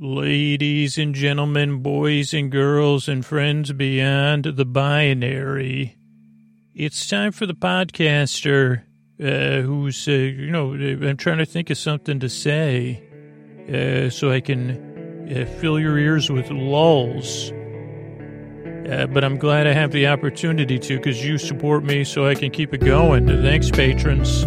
Ladies and gentlemen, boys and girls, and friends beyond the binary, it's time for the podcaster uh, who's, uh, you know, I'm trying to think of something to say uh, so I can uh, fill your ears with lulls. Uh, but I'm glad I have the opportunity to because you support me so I can keep it going. Thanks, patrons.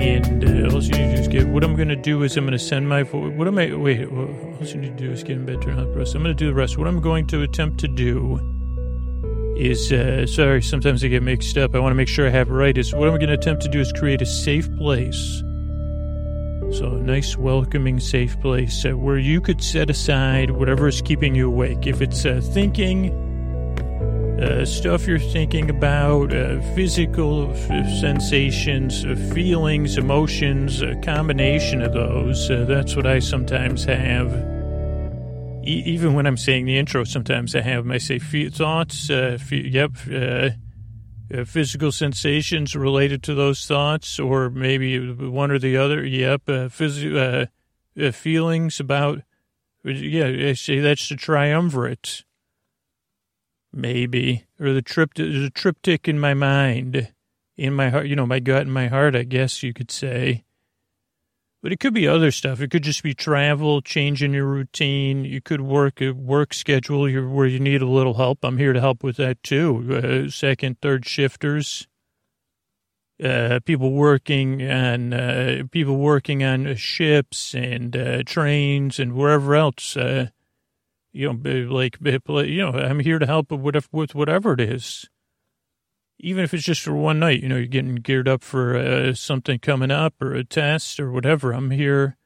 And uh, all you need to do is get. What I'm going to do is I'm going to send my. What am I? Wait. All you need to do is get in bed, turn out the rest. I'm going to do the rest. What I'm going to attempt to do is. Uh, sorry, sometimes I get mixed up. I want to make sure I have it right. Is what I'm going to attempt to do is create a safe place. So a nice, welcoming, safe place uh, where you could set aside whatever is keeping you awake. If it's uh, thinking uh, stuff you're thinking about, uh, physical f- sensations, uh, feelings, emotions, a combination of those. Uh, that's what I sometimes have. E- even when I'm saying the intro, sometimes I have I say fe- thoughts. Uh, fe- yep. Physical sensations related to those thoughts, or maybe one or the other. Yep. Phys- feelings about. Yeah, I say that's the triumvirate maybe, or the trip. There's a triptych in my mind, in my heart. You know, my gut and my heart. I guess you could say. But it could be other stuff. It could just be travel, changing your routine. You could work a work schedule where you need a little help. I'm here to help with that too. Uh, second, third shifters, uh, people working on uh, people working on ships and uh, trains and wherever else. You know, like, you know, I'm here to help with, whatever it is. Even if it's just for one night, you know, you're getting geared up for uh, something coming up or a test or whatever. I'm here.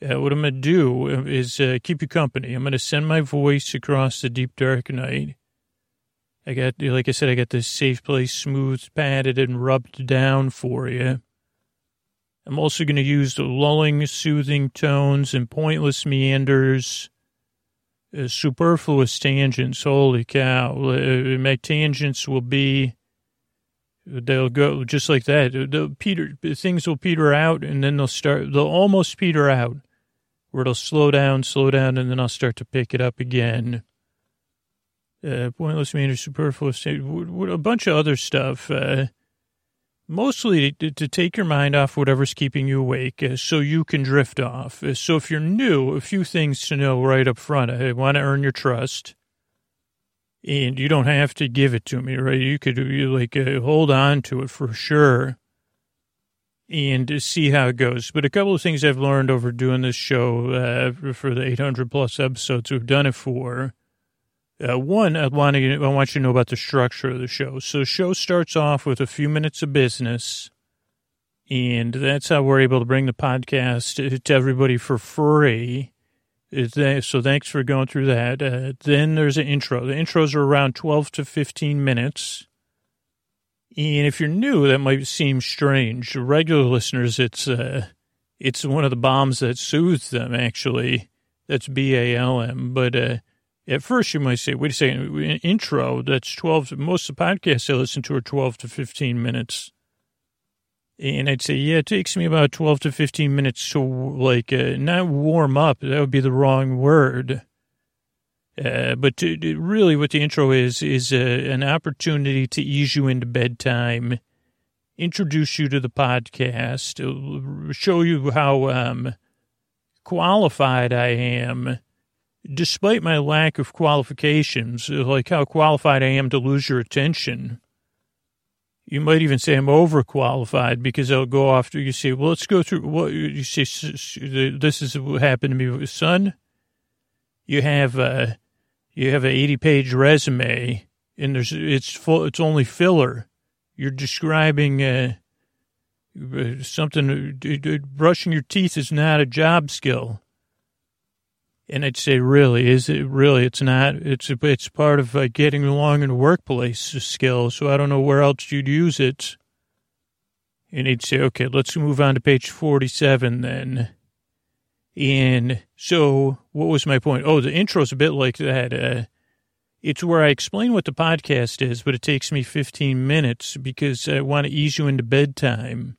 Uh, what I'm going to do is uh, keep you company. I'm going to send my voice across the deep, dark night. I got, like I said, I got this safe place, smooth, padded, and rubbed down for you. I'm also going to use the lulling, soothing tones and pointless meanders superfluous tangents. Holy cow. Uh, my tangents will be, they'll go just like that. They'll peter, things will peter out and then they'll start, they'll almost peter out where it'll slow down, slow down, and then I'll start to pick it up again. Uh, pointless meander, superfluous, a bunch of other stuff. Uh, mostly to, to, take your mind off whatever's keeping you awake uh, so you can drift off. Uh, so if you're new, a few things to know right up front. I want to earn your trust. And you don't have to give it to me, right? You could you like uh, hold on to it for sure and see how it goes. But a couple of things I've learned over doing this show uh, for the 800 plus episodes we've done it for uh, one, I want, to, I want you to know about the structure of the show. So, the show starts off with a few minutes of business, and that's how we're able to bring the podcast to everybody for free. So, thanks for going through that. Uh, then there's an intro. The intros are around 12 to 15 minutes. And if you're new, that might seem strange. Regular listeners, it's uh, it's one of the bombs that soothes them. Actually, that's B A L M. But uh, at first, you might say, wait a second, intro, that's 12, most of the podcasts I listen to are 12 to 15 minutes. And I'd say, yeah, it takes me about 12 to 15 minutes to, like, uh, not warm up. That would be the wrong word. Uh, but to, to really, what the intro is, is uh, an opportunity to ease you into bedtime, introduce you to the podcast, uh, show you how um, qualified I am despite my lack of qualifications, like how qualified I am to lose your attention. You might even say I'm overqualified because I'll go off to you say, well, let's go through what you say. This is what happened to me son. You have a, you have an 80 page resume and there's, it's full, it's only filler. You're describing, uh, something, brushing your teeth is not a job skill And I'd say, really, is it really? It's not. It's it's part of uh, getting along in the workplace skill. So I don't know where else you'd use it. And he'd say, okay, let's move on to page 47 then. And so what was my point? Oh, the intro's a bit like that. Uh, it's where I explain what the podcast is, but it takes me 15 minutes because I want to ease you into bedtime.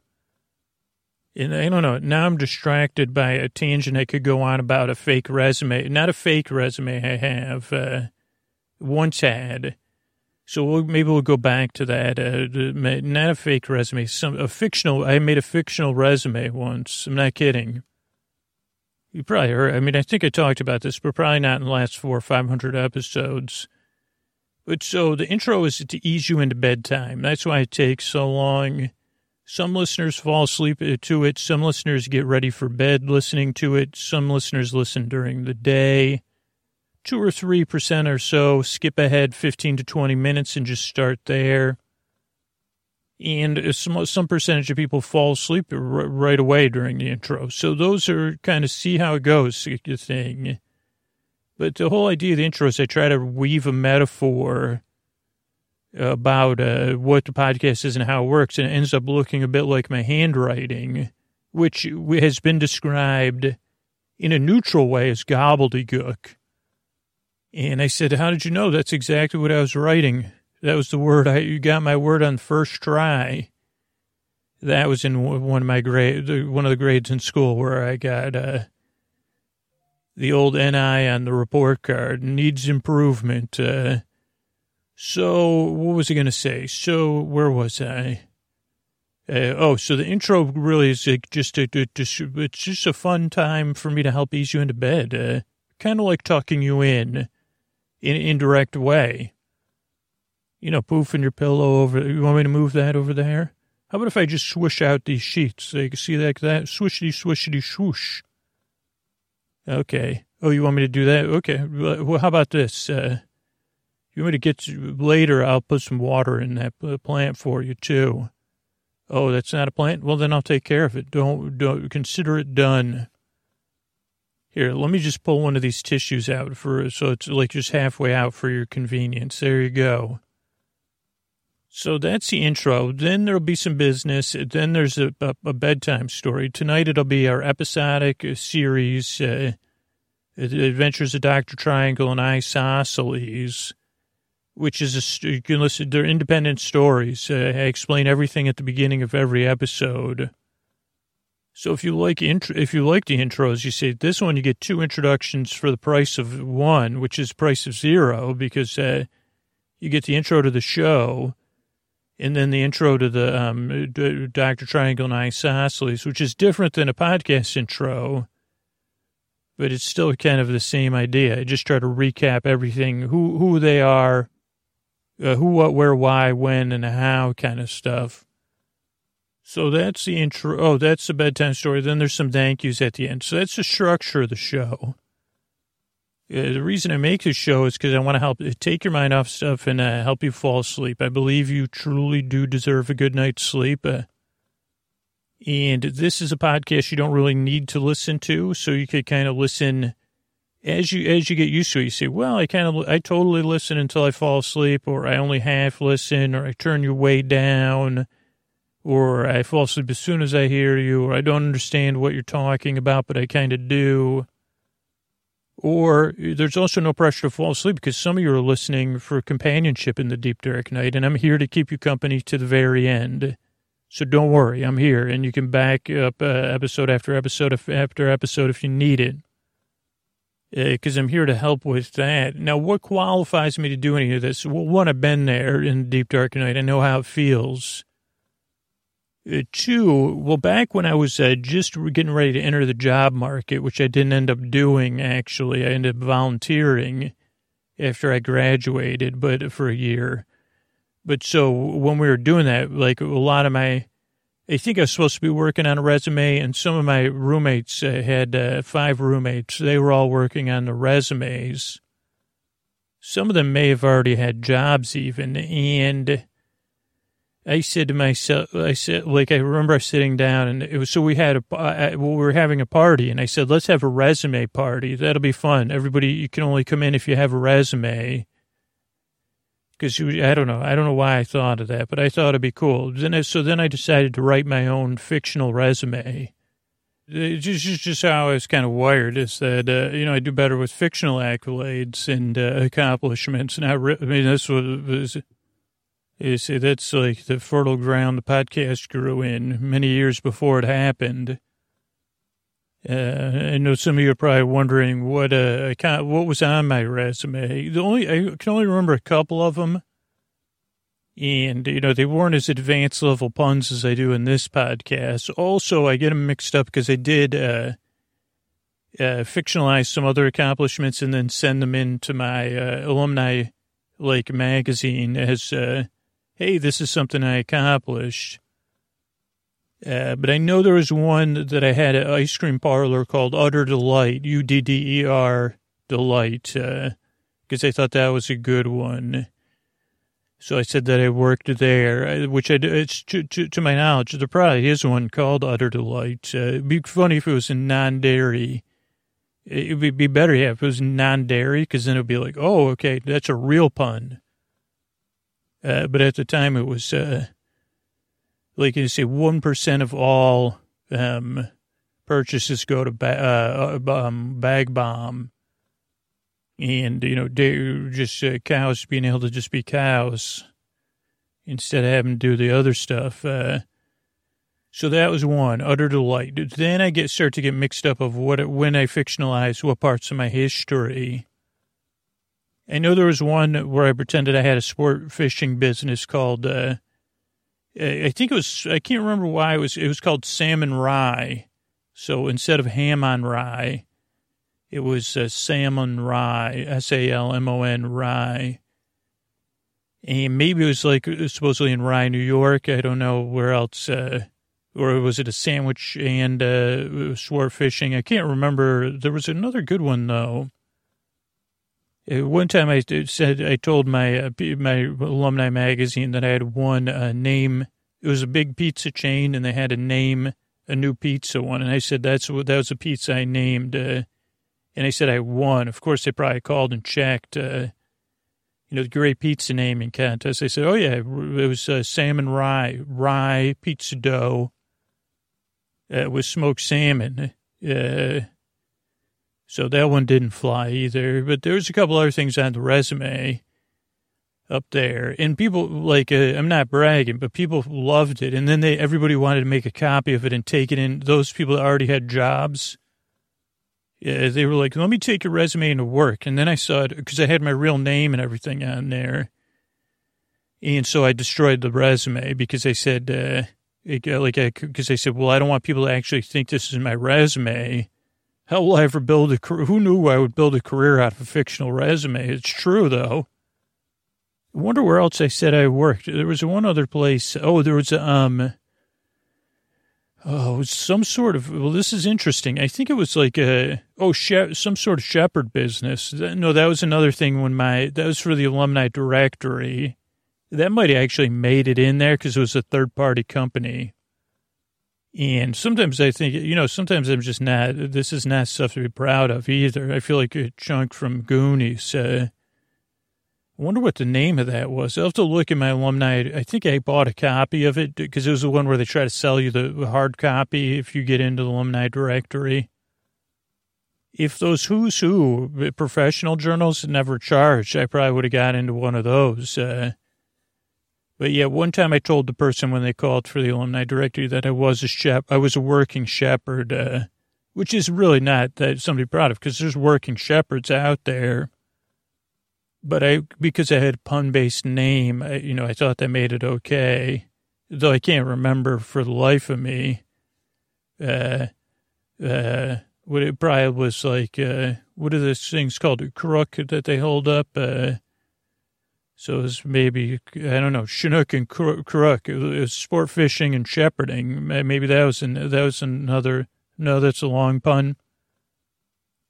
And I don't know. Now I'm distracted by a tangent I could go on about a fake resume. Not a fake resume I have, uh, once had. So we'll, maybe we'll go back to that. Uh, not a fake resume, some a fictional. I made a fictional resume once. I'm not kidding. You probably heard. I mean, I think I talked about this, but probably not in the last four or five hundred episodes. But so the intro is to ease you into bedtime. That's why it takes so long. Some listeners fall asleep to it. Some listeners get ready for bed listening to it. Some listeners listen during the day two or three percent or so skip ahead 15 to 20 minutes and just start there. And some, some percentage of people fall asleep right away during the intro. So those are kind of see how it goes thing. But the whole idea of the intro is I try to weave a metaphor about uh, what the podcast is and how it works, and it ends up looking a bit like my handwriting, which has been described in a neutral way as gobbledygook. And I said, how did you know? That's exactly what I was writing. That was the word. I, you got my word on first try. That was in one of my grades, one of the grades in school where I got, uh, the old NI on the report card needs improvement. Uh, so what was I going to say? So where was I? Uh, oh, so the intro really is like just a, it's just a fun time for me to help ease you into bed. Uh, kind of like tucking you in in an indirect way. You know, poofing your pillow over. You want me to move that over there? How about if I just swish out these sheets? So you can see like that? Swishity, swishity, swoosh. Okay. Oh, you want me to do that? Okay. Well, how about this? Uh, you want me to get later? I'll put some water in that plant for you too. Oh, that's not a plant. Well, then I'll take care of it. Don't don't consider it done. Here, let me just pull one of these tissues out for so it's like just halfway out for your convenience. There you go. So that's the intro. Then there'll be some business. Then there's a, a, a bedtime story. Tonight it'll be our episodic series, uh, Adventures of Dr. Triangle and Isosceles, which is a, you can listen, they're independent stories. Uh, I explain everything at the beginning of every episode. So if you like intro, if you like the intros, you say this one you get two introductions for the price of one, which is price of zero because uh, you get the intro to the show, and then the intro to the um, Doctor Triangle and Isosceles, which is different than a podcast intro, but it's still kind of the same idea. I just try to recap everything who who they are, uh, who, what, where, why, when, and how kind of stuff. So that's the intro. Oh, that's the bedtime story. Then there's some thank yous at the end. So that's the structure of the show. Uh, the reason I make this show is because I want to help take your mind off stuff and uh, help you fall asleep. I believe you truly do deserve a good night's sleep. Uh, and this is a podcast you don't really need to listen to, so you could kind of listen as you as you get used to it. You say, "Well, I kind of I totally listen until I fall asleep, or I only half listen, or I turn your way down." or I fall asleep as soon as I hear you, or I don't understand what you're talking about, but I kind of do. Or there's also no pressure to fall asleep because some of you are listening for companionship in the deep dark night, and I'm here to keep you company to the very end. So don't worry, I'm here, and you can back up uh, episode after episode after episode if you need it. Because uh, I'm here to help with that. Now, what qualifies me to do any of this? Well, one, I've been there in deep dark night. I know how it feels. Uh, two, well, back when I was uh, just getting ready to enter the job market, which I didn't end up doing, actually, I ended up volunteering after I graduated, but for a year. But so when we were doing that, like a lot of my, I think I was supposed to be working on a resume, and some of my roommates uh, had uh, five roommates. They were all working on the resumes. Some of them may have already had jobs, even, and I said to myself, I said, like, I remember sitting down and it was, so we had a, uh, well, we were having a party and I said, let's have a resume party. That'll be fun. Everybody, you can only come in if you have a resume. Cause you, I don't know. I don't know why I thought of that, but I thought it'd be cool. Then, so then I decided to write my own fictional resume. It's just, just how I was kind of wired is that, uh, you know, I do better with fictional accolades and uh, accomplishments. Not, re- I mean, what was, you see, that's like the fertile ground the podcast grew in many years before it happened. Uh, I know some of you are probably wondering what uh, what was on my resume. The only I can only remember a couple of them, and you know they weren't as advanced level puns as I do in this podcast. Also, I get them mixed up because I did uh, uh, fictionalize some other accomplishments and then send them into my uh, alumni like magazine as uh, hey, this is something I accomplished. Uh, but I know there was one that I had an ice cream parlor called Utter Delight, U D D E R Delight, because uh, I thought that was a good one. So I said that I worked there, uh, which I it's to, to, to my knowledge, there probably is one called Utter Delight. Uh, it'd be funny if it was in non-dairy. It would be better yeah, if it was non-dairy, because then it'd be like, oh, okay, that's a real pun. Uh, but at the time, it was uh, like you say, one percent of all um, purchases go to ba- uh, um, Bag Balm. and you know, just uh, cows being able to just be cows instead of having to do the other stuff. Uh, so that was one utter delight. Then I get start to get mixed up of what when I fictionalize what parts of my history I know there was one where I pretended I had a sport fishing business called, uh, I think it was, I can't remember why it was, it was called Salmon Rye. So instead of ham on rye, it was uh, Salmon Rye, S A L M O N Rye. And maybe it was like supposedly in Rye, New York. I don't know where else. Uh, or was it a sandwich and uh, sport fishing? I can't remember. There was another good one, though. Uh, one time I said, I told my, uh, my alumni magazine that I had one uh, name. It was a big pizza chain and they had a name a new pizza one. And I said, that's what, that was a pizza I named. Uh, and I said, I won. Of course, they probably called and checked, uh, you know, the great pizza naming contest. They said, oh yeah, it was uh, salmon rye, rye pizza dough with smoked salmon. So that one didn't fly either. But there was a couple other things on the resume up there, and people like uh, I'm not bragging, but people loved it, and then they everybody wanted to make a copy of it and take it in. Those people that already had jobs, yeah, they were like, "Let me take your resume into work," and then I saw it because I had my real name and everything on there, and so I destroyed the resume because I said, uh, it, like, because I said, well, I don't want people to actually think this is my resume how will I ever build a career? Who knew I would build a career out of a fictional resume? It's true, though. I wonder where else I said I worked. There was one other place. Oh, there was, um, oh, some sort of, well, this is interesting. I think it was like a, oh, she, some sort of shepherd business. No, that was another thing when my, that was for the alumni directory. That might have actually made it in there because it was a third party company. And sometimes I think, you know, sometimes I'm just not, this is not stuff to be proud of either. I feel like a chunk from Goonies. Uh, I wonder what the name of that was. I'll have to look at my alumni. I think I bought a copy of it because it was the one where they try to sell you the hard copy if you get into the alumni directory. If those who's who professional journals never charged, I probably would have got into one of those. Uh, but yeah, one time I told the person when they called for the alumni directory that I was a shep, I was a working shepherd, uh, which is really not that somebody proud of because there's working shepherds out there. But I, because I had a pun based name, I, you know, I thought that made it okay. Though I can't remember for the life of me, uh, uh, what it probably was like, uh, what are those things called? A crook that they hold up, uh, so it's maybe, I don't know, Chinook and Crook. Sport fishing and shepherding. Maybe that was, an, that was another, no, that's a long pun.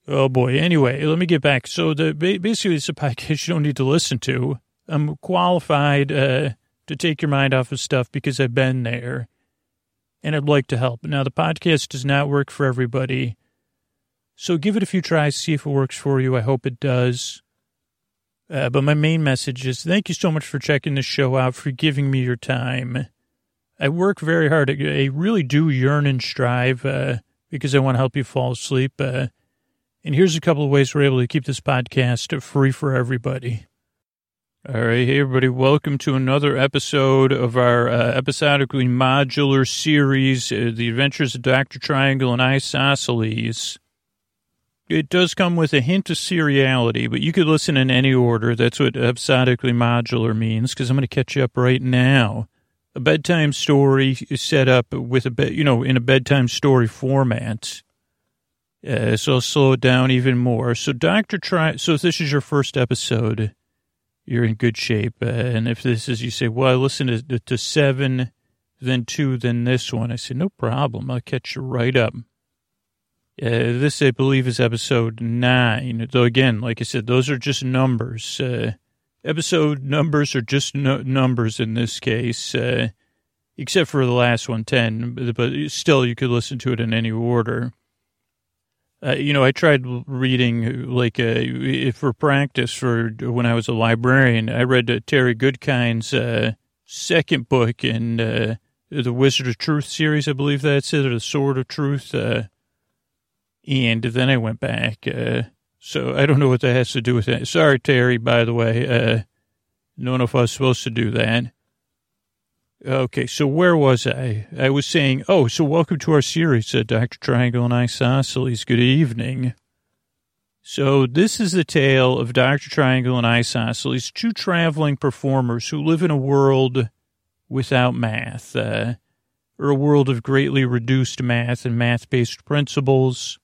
Oh boy. Anyway, let me get back. So the basically it's a podcast you don't need to listen to. I'm qualified uh, to take your mind off of stuff because I've been there and I'd like to help. Now, the podcast does not work for everybody. So give it a few tries, see if it works for you. I hope it does. Uh, but my main message is thank you so much for checking this show out, for giving me your time. I work very hard. I really do yearn and strive uh, because I want to help you fall asleep. Uh, and here's a couple of ways we're able to keep this podcast free for everybody. All right, hey everybody, welcome to another episode of our uh, episodically modular series, uh, The Adventures of Dr. Triangle and Isosceles. It does come with a hint of seriality, but you could listen in any order. That's what episodically modular means, because I'm going to catch you up right now. A bedtime story is set up with a bed, you know, in a bedtime story format. Uh, so I'll slow it down even more. So Dr. Tri, so if this is your first episode, you're in good shape. Uh, and if this is, you say, well, I listened to, to seven, then two, then this one. I say, no problem. I'll catch you right up. Uh, this, I believe, is episode nine. Though, again, like I said, those are just numbers. Uh, episode numbers are just no- numbers in this case, uh, except for the last one, 10. But still, you could listen to it in any order. Uh, you know, I tried reading like uh, for practice for when I was a librarian. I read uh, Terry Goodkind's uh, second book in uh, the Wizard of Truth series, I believe that's it, or the Sword of Truth. Uh, and then I went back. so I don't know what that has to do with that. Sorry, Terry, by the way. know if I was supposed to do that. Okay, so where was I? I was saying, oh, so welcome to our series, uh, Dr. Triangle and Isosceles. Good evening. So this is the tale of Dr. Triangle and Isosceles, two traveling performers who live in a world without math, uh, or a world of greatly reduced math and math-based principles.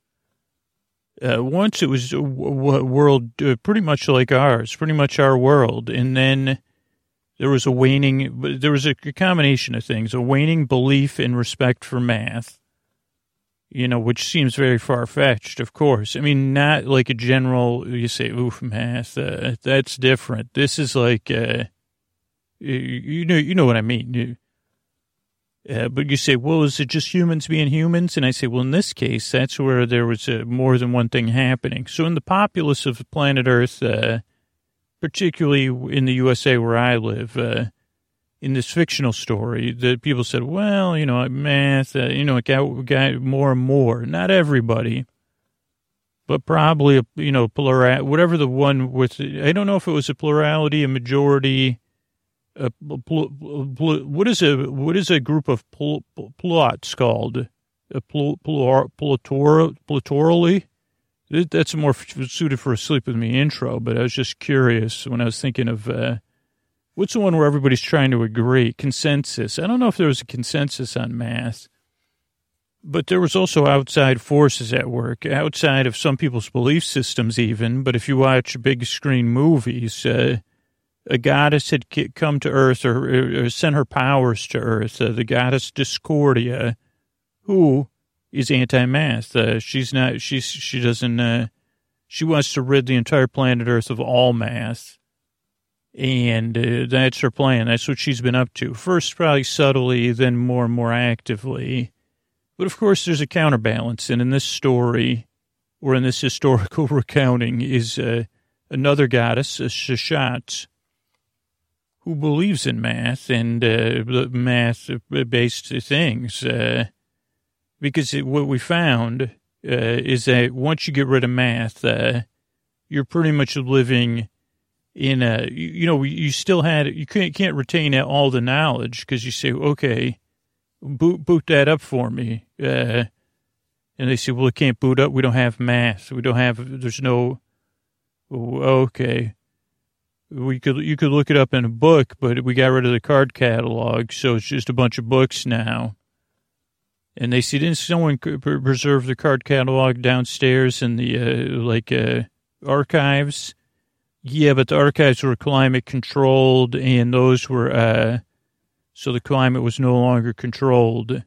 Uh, once it was a world uh, pretty much like ours, pretty much our world, and then there was a waning, there was a combination of things, a waning belief in respect for math, you know, which seems very far fetched, of course. I mean, not like a general, you say, oof, math, uh, that's different. This is like, uh, you know, you know what I mean. Uh, but you say, well, is it just humans being humans? And I say, well, in this case, that's where there was uh, more than one thing happening. So in the populace of planet Earth, uh, particularly in the USA where I live, uh, in this fictional story, the people said, well, you know, math, uh, you know, it got, got more and more. Not everybody, but probably, you know, plural, whatever the one with, I don't know if it was a plurality, a majority, pl, pl, what is a, what is a group of pl, plots called? A pl, pl? That's more suited for a sleep with me intro, but I was just curious when I was thinking of uh, what's the one where everybody's trying to agree consensus. I don't know if there was a consensus on math, but there was also outside forces at work, outside of some people's belief systems, even. But if you watch big screen movies, uh, a goddess had come to Earth or, or sent her powers to Earth. Uh, the goddess Discordia, who is anti-math. Uh, she's not. She's she doesn't. Uh, she wants to rid the entire planet Earth of all math, and uh, that's her plan. That's what she's been up to. First, probably subtly, then more and more actively. But of course, there's a counterbalance, and in this story, or in this historical recounting, is uh, another goddess, a Seshat, who believes in math and uh, math-based things. Uh, because it, what we found uh, is that once you get rid of math, uh, you're pretty much living in a, you, you know, you still had, you can't, can't retain all the knowledge because you say, okay, boot, boot that up for me. Uh, and they say, well, it can't boot up. We don't have math. We don't have, there's no, okay. We could, you could look it up in a book, but we got rid of the card catalog. So it's just a bunch of books now. And they see, didn't someone preserve the card catalog downstairs in the, uh, like, uh, archives? Yeah, but the archives were climate controlled and those were, uh, so the climate was no longer controlled.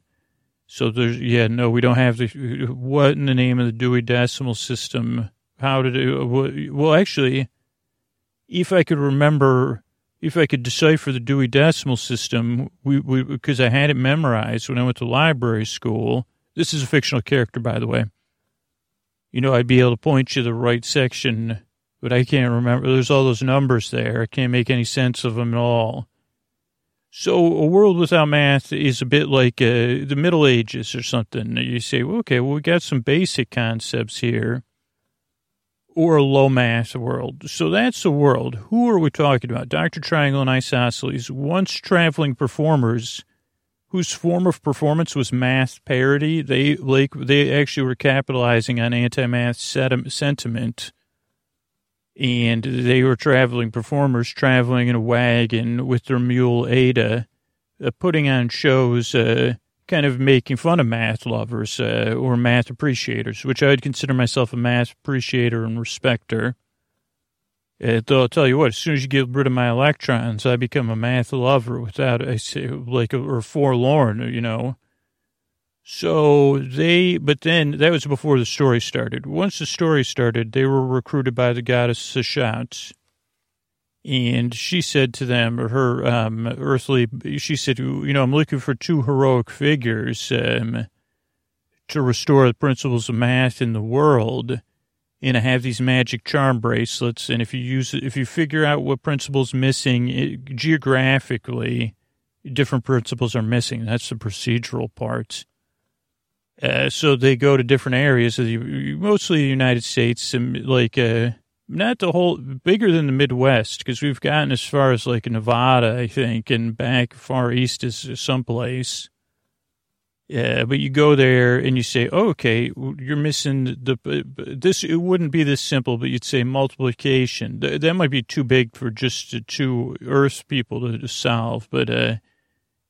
So there's, yeah, no, we don't have the, what in the name of the Dewey Decimal System? How did do, well, actually, if I could remember if I could decipher the Dewey Decimal System, we because I had it memorized when I went to library school. This is a fictional character, by the way. You know, I'd be able to point you to the right section, but I can't remember. There's all those numbers there. I can't make any sense of them at all. So a world without math is a bit like uh, the Middle Ages or something. You say, well, okay, well, we got some basic concepts here, or a low mass world. So that's the world. Who are we talking about? Dr. Triangle and Isosceles, once traveling performers whose form of performance was math parody. They like they actually were capitalizing on anti-math sentiment and they were traveling performers traveling in a wagon with their mule Ada, uh, putting on shows, uh, kind of making fun of math lovers uh, or math appreciators, which I would consider myself a math appreciator and respecter. Uh, though I'll tell you what, as soon as you get rid of my electrons, I become a math lover without, a like, or forlorn, you know. So they, but then that was before the story started. Once the story started, they were recruited by the goddess Seshat. And she said to them, or her um, earthly, she said, you know, I'm looking for two heroic figures um, to restore the principles of math in the world. And I have these magic charm bracelets. And if you use if you figure out what principles missing it, geographically, different principles are missing. That's the procedural part. Uh, so they go to different areas mostly the United States, and like uh, not the whole bigger than the Midwest because we've gotten as far as like Nevada, I think, and back far east is someplace. Yeah, but you go there and you say, oh, okay, you're missing the this. It wouldn't be this simple, but you'd say multiplication. That might be too big for just two Earth people to, solve, but. uh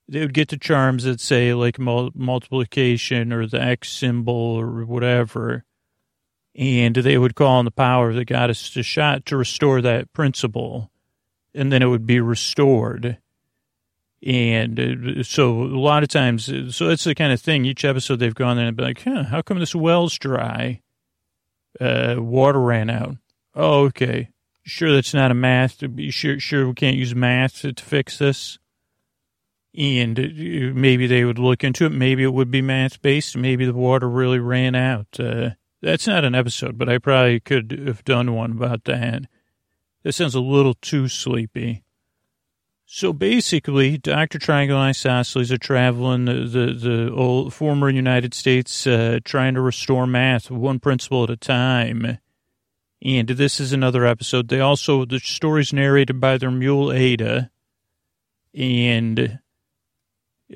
they would get the charms that say like multiplication or the X symbol or whatever. And they would call on the power of the goddess Seshat to restore that principle. And then it would be restored. And uh, so a lot of times, so that's the kind of thing. Each episode they've gone there and be like, huh, how come this well's dry? Uh, water ran out. Oh, okay. Sure, that's not a math. to be Sure, sure, we can't use math to, to fix this and uh, maybe they would look into it. Maybe it would be math based. Maybe the water really ran out. Uh, that's not an episode, but I probably could have done one about that. That sounds a little too sleepy. So basically, Dr. Triangle and Isosceles are traveling the, the, the old, former United States, uh, trying to restore math one principle at a time. And this is another episode. They also, the story's narrated by their mule Ada. And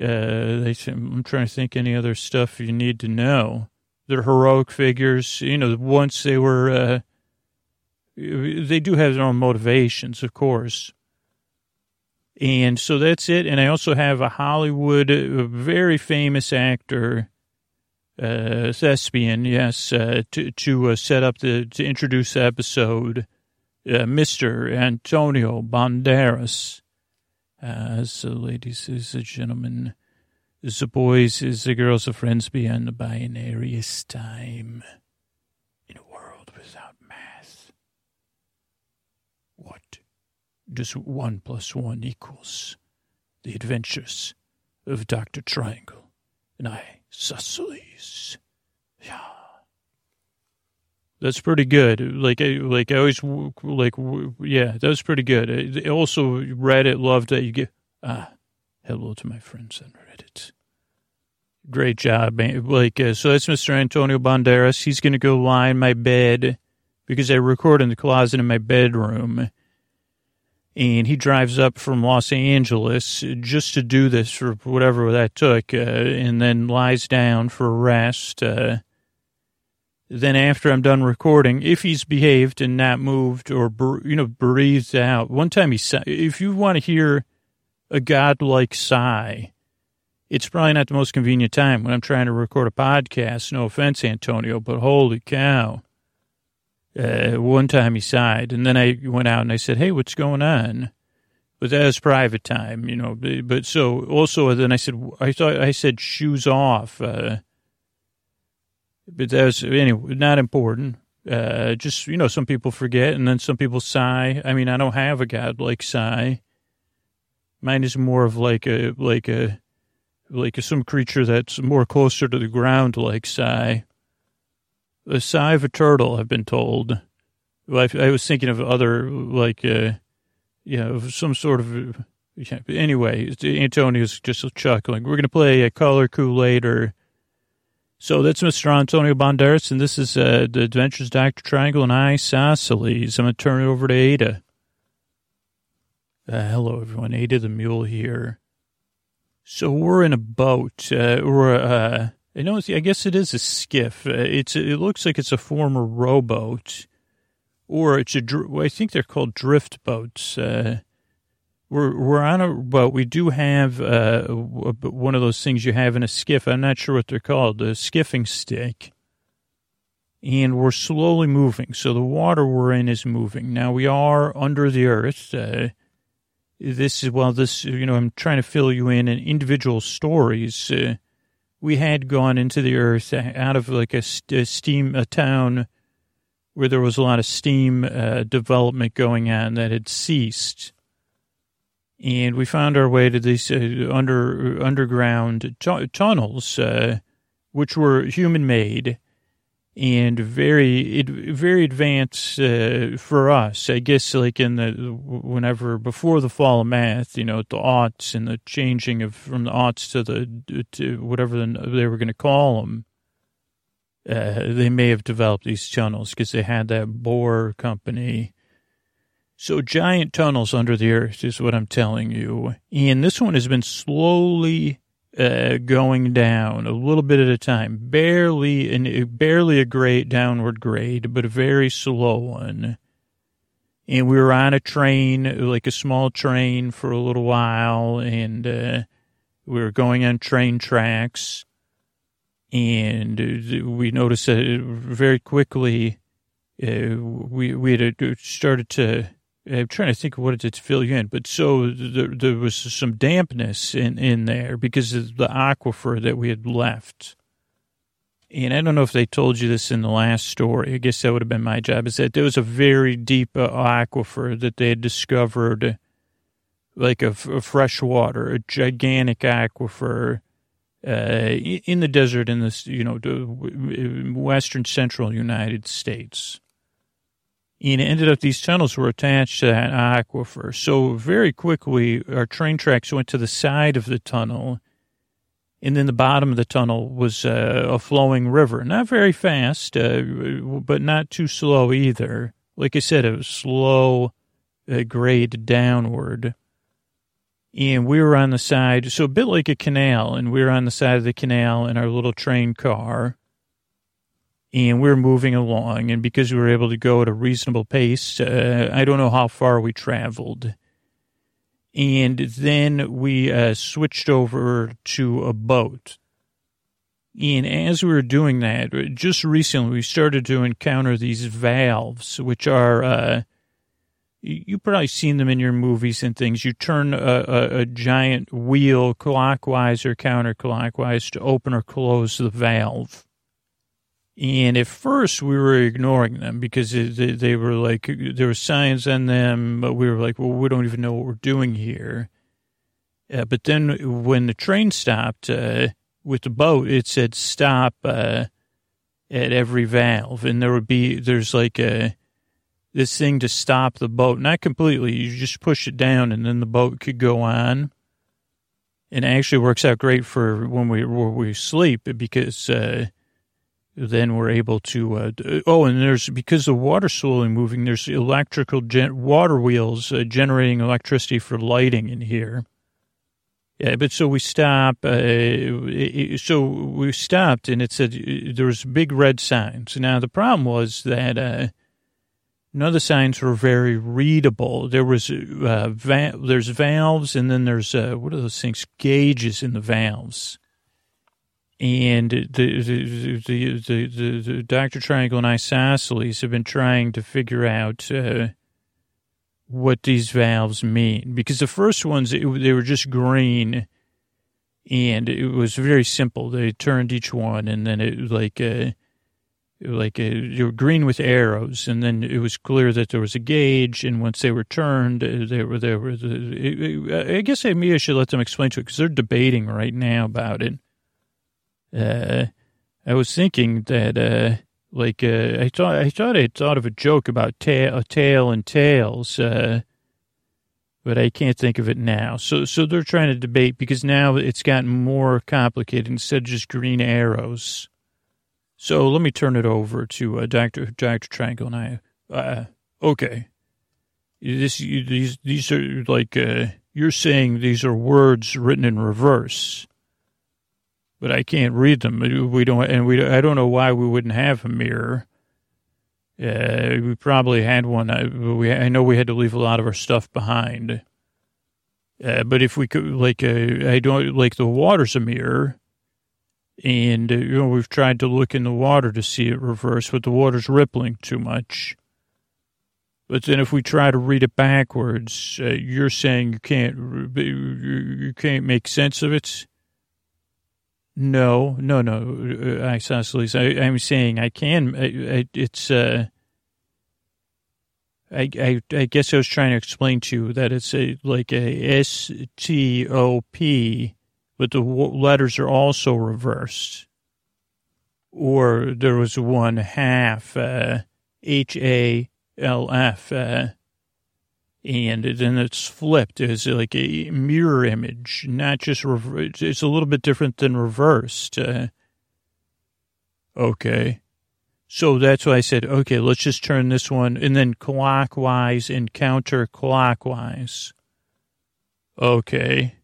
uh, they I'm trying to think any other stuff you need to know. They're heroic figures. You know, once they were, uh, they do have their own motivations, of course. And so that's it. And I also have a Hollywood, a very famous actor, uh, thespian, yes, uh, to to uh, set up the to introduce the episode, uh, Mr. Antonio Banderas. Uh, so, ladies and gentlemen, the boys is the girls the friends beyond the binariest time in a world without math. What does one plus one equals? The adventures of Dr. Triangle and I, Isosceles. Yeah. That's pretty good. Like, I, like I always like, yeah, that was pretty good. I also Reddit loved that you get ah, hello to my friends on Reddit. Great job. Like, uh, so that's Mr. Antonio Banderas. He's going to go lie in my bed because I record in the closet in my bedroom. And he drives up from Los Angeles just to do this for whatever that took, uh, and then lies down for rest. Uh, then after I'm done recording, if he's behaved and not moved or, you know, breathed out. One time he said, if you want to hear a godlike sigh, it's probably not the most convenient time when I'm trying to record a podcast. No offense, Antonio, but holy cow. Uh, one time he sighed, and then I went out and I said, hey, what's going on? But that was private time, you know. But so also then I said, I thought I said shoes off. Uh, but that's anyway not important. Uh, just you know, some people forget, and then some people sigh. I mean, I don't have a godlike sigh. Mine is more of like a like a like a, some creature that's more closer to the ground, like Psy. The sigh of a turtle, I've been told. I, I was thinking of other like uh, you know some sort of. Yeah, anyway, Antonio's just chuckling. We're gonna play a color Kool later. so that's Mr. Antonio Banderas, and this is uh, the Adventures Dr. Triangle and I, Isosceles. I'm going to turn it over to Ada. Uh, hello, everyone. Ada the Mule here. So we're in a boat. Uh, we're, uh, I know. I guess it is a skiff. Uh, it's. It looks like it's a former rowboat, or it's a. I think they're called drift boats. Uh, we're we're on a but we do have uh, one of those things you have in a skiff. I'm not sure what they're called, a skiffing stick. And we're slowly moving, so the water we're in is moving. Now we are under the earth. Uh, this is well, this you know I'm trying to fill you in in individual stories. Uh, we had gone into the earth out of like a, a steam a town where there was a lot of steam uh, development going on that had ceased and we found our way to these uh, under underground tunnels, uh, which were human made and very very advanced uh, for us. I guess like in the whenever before the fall of math, you know, the aughts and the changing of from the aughts to the to whatever they were going to call them. Uh, they may have developed these tunnels because they had that Bohr company so giant tunnels under the earth is what I'm telling you. And this one has been slowly uh, going down a little bit at a time, barely and barely a great downward grade, but a very slow one. And we were on a train, like a small train, for a little while, and uh, we were going on train tracks. And we noticed that very quickly uh, we we had uh, started to I'm trying to think of what it did to fill you in, but so there, there was some dampness in, in there because of the aquifer that we had left. And I don't know if they told you this in the last story. I guess that would have been my job. Is that there was a very deep uh, aquifer that they had discovered, like a, fresh water, a gigantic aquifer uh, in the desert in this, you know, western central United States and it ended up these tunnels were attached to that aquifer. So very quickly, our train tracks went to the side of the tunnel, and then the bottom of the tunnel was uh, a flowing river. Not very fast, uh, but not too slow either. Like I said, it was slow uh, grade downward. And we were on the side, so a bit like a canal, and we were on the side of the canal in our little train car and we are moving along. And because we were able to go at a reasonable pace, uh, I don't know how far we traveled. And then we uh, switched over to a boat. And as we were doing that, just recently we started to encounter these valves, which are, uh, you've probably seen them in your movies and things. You turn a, a, a giant wheel clockwise or counterclockwise to open or close the valve and at first, we were ignoring them because they, they were like, there were signs on them, but we were like, well, we don't even know what we're doing here. Uh, but then when the train stopped uh, with the boat, it said stop uh, at every valve. And there would be, there's like a, this thing to stop the boat. Not completely, you just push it down and then the boat could go on. And it actually works out great for when we, when we sleep because, uh, then we're able to. Uh, oh, and there's because the water's slowly moving. There's electrical gen- water wheels uh, generating electricity for lighting in here. Yeah, but so we stop. Uh, so we stopped, and it said uh, there was big red signs. Now the problem was that uh, none of the signs were very readable. There was uh, va- there's valves, and then there's uh, what are those things? Gauges in the valves and the the the the, the, Dr. Triangle and Isosceles have been trying to figure out uh, what these valves mean because the first ones it, they were just green, and it was very simple. They turned each one, and then it like uh, like uh, you were green with arrows, and then it was clear that there was a gauge, and once they were turned, uh, they were there. I guess maybe I should let them explain to it because they're debating right now about it. Uh, I was thinking that, uh, like, uh, I thought I thought I thought of a joke about tail, a tail and tails, uh, but I can't think of it now. So, so they're trying to debate because now it's gotten more complicated instead of just green arrows. So let me turn it over to uh, Dr. Dr. Triangle and I. Uh, okay. This, these, these are like, uh, you're saying these are words written in reverse, but I can't read them. We don't, and we, I don't know why we wouldn't have a mirror. Uh, we probably had one. I, we, I know we had to leave a lot of our stuff behind. Uh, but if we could, like, uh, I don't, like, the water's a mirror and, uh, you know, we've tried to look in the water to see it reverse, but the water's rippling too much. But then if we try to read it backwards, uh, you're saying you can't, you can't make sense of it? No, no, no, uh. I, I'm saying I can, it's, uh, I, I, I guess I was trying to explain to you that it's a, like a S T O P but the letters are also reversed. Or there was one half, uh, H A L F, uh, and then it's flipped. It's like a mirror image, not just reverse. It's a little bit different than reversed. Uh, okay. So that's why I said, okay, let's just turn this one and then clockwise and counterclockwise. Okay.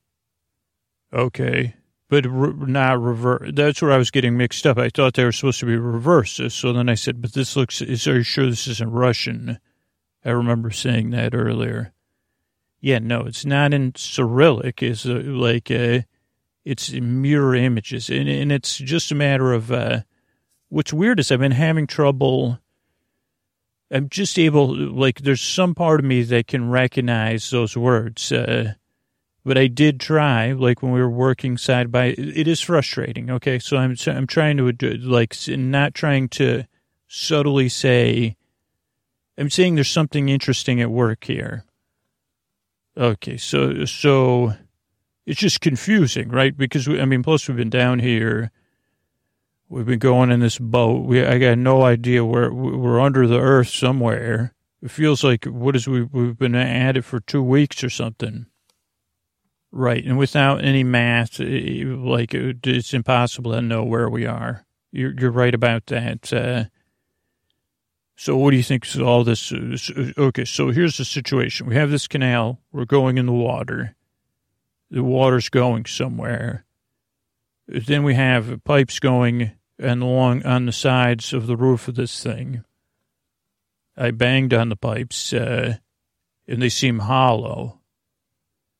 Okay. But re- not reverse. That's where I was getting mixed up. I thought they were supposed to be reversed. So then I said, but this looks, is, are you sure this isn't Russian? I remember saying that earlier. Yeah, no, it's not in Cyrillic. It's uh, like, uh, it's mirror images. And, and it's just a matter of, uh, what's weird is I've been having trouble. I'm just able, like, there's some part of me that can recognize those words. Uh, but I did try, like when we were working side by. It is frustrating. Okay, so I'm I'm trying to like not trying to subtly say. I'm saying there's something interesting at work here. Okay, so so it's just confusing, right? Because we, I mean, plus we've been down here. We've been going in this boat. We I got no idea where we're under the earth somewhere. It feels like what is we we've been at it for two weeks or something. Right. And without any math, like it's impossible to know where we are. You're, you're right about that. Uh, so what do you think is all this? Okay. So here's the situation. We have this canal. We're going in the water. The water's going somewhere. Then we have pipes going and along on the sides of the roof of this thing. I banged on the pipes, uh, and they seem hollow.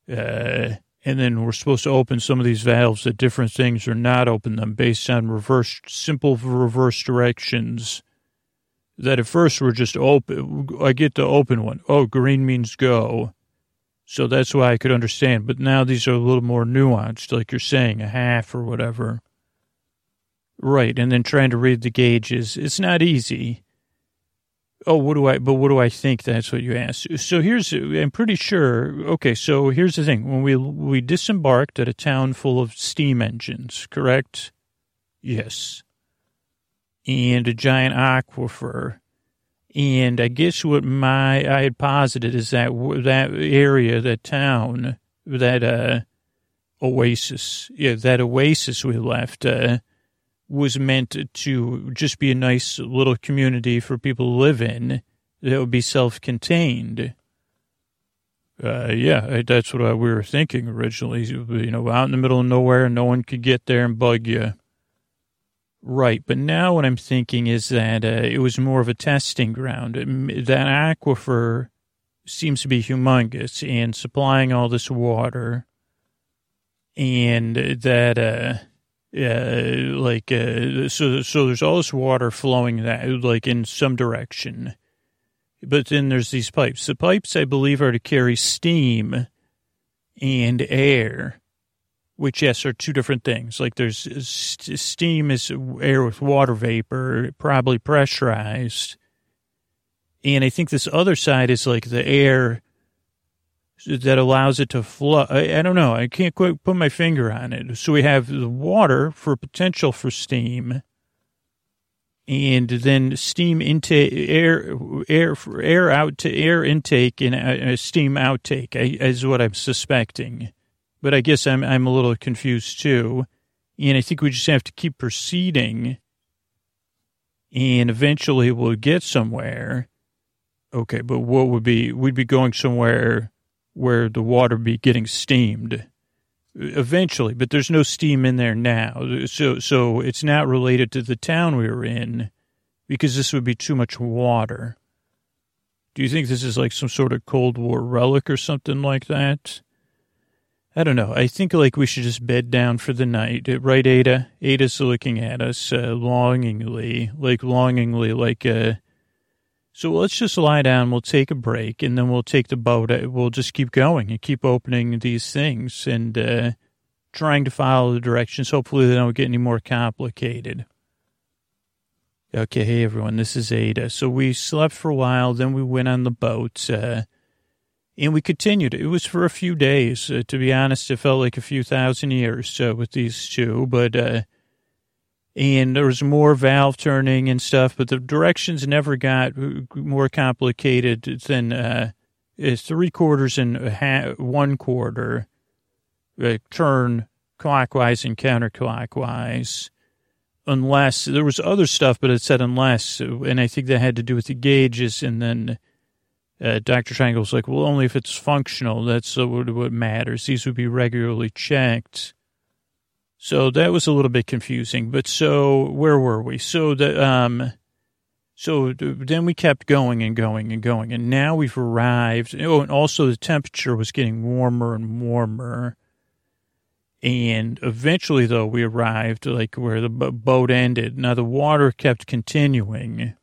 Uh, and then we're supposed to open some of these valves at different things or not open them based on reverse, simple reverse directions that at first were just open. I get the open one. Oh, green means go. So that's why I could understand. But now these are a little more nuanced, like you're saying, a half or whatever. Right. And then trying to read the gauges. It's not easy. Oh, what do I, but what do I think? That's what you asked. So here's, I'm pretty sure. Okay. So here's the thing. When we, we disembarked at a town full of steam engines, correct? Yes. And a giant aquifer. And I guess what my, I had posited is that, that area, that town, that, uh, oasis, yeah, that oasis we left, uh, was meant to just be a nice little community for people to live in that would be self-contained. Uh, yeah, that's what we were thinking originally. You know, out in the middle of nowhere, no one could get there and bug you. Right, but now what I'm thinking is that uh, it was more of a testing ground. That aquifer seems to be humongous and supplying all this water, and that uh, uh, like uh, so so there's all this water flowing that like in some direction but then there's these pipes the pipes i believe are to carry steam and air which yes are two different things. Like there's steam is air with water vapor, probably pressurized, and I think this other side is like the air that allows it to flow. I, I, don't know. I can't quite put my finger on it. So we have the water for potential for steam, and then steam intake, air, air, air out to air intake and uh, steam outtake is what I'm suspecting. But I guess I'm I'm a little confused too, and I think we just have to keep proceeding, and eventually we'll get somewhere. Okay, but what would be we'd be going somewhere where the water be getting steamed uh, eventually, but there's no steam in there now. So, so it's not related to the town we were in because this would be too much water. Do you think this is like some sort of Cold War relic or something like that? I don't know. I think like we should just bed down for the night. Right, Ada? Ada's looking at us uh, longingly, like longingly, like uh, so let's just lie down. We'll take a break, and then we'll take the boat. Uh, we'll just keep going and keep opening these things and uh, trying to follow the directions. Hopefully, they don't get any more complicated. Okay, hey everyone, this is Ada. So we slept for a while, then we went on the boat, uh, and we continued. It was for a few days. Uh, to be honest, it felt like a few thousand years uh, with these two, but uh, and there was more valve turning and stuff, but the directions never got more complicated than uh, three quarters and half, one quarter turn clockwise and counterclockwise. Unless there was other stuff, but it said unless, and I think that had to do with the gauges. And then uh, Dr. Triangle's like, well, only if it's functional. That's what, what matters. These would be regularly checked. So that was a little bit confusing. But so where were we? So the um, so then we kept going and going and going, and now we've arrived. Oh, and also the temperature was getting warmer and warmer. And eventually, though, we arrived like where the boat ended. Now the water kept continuing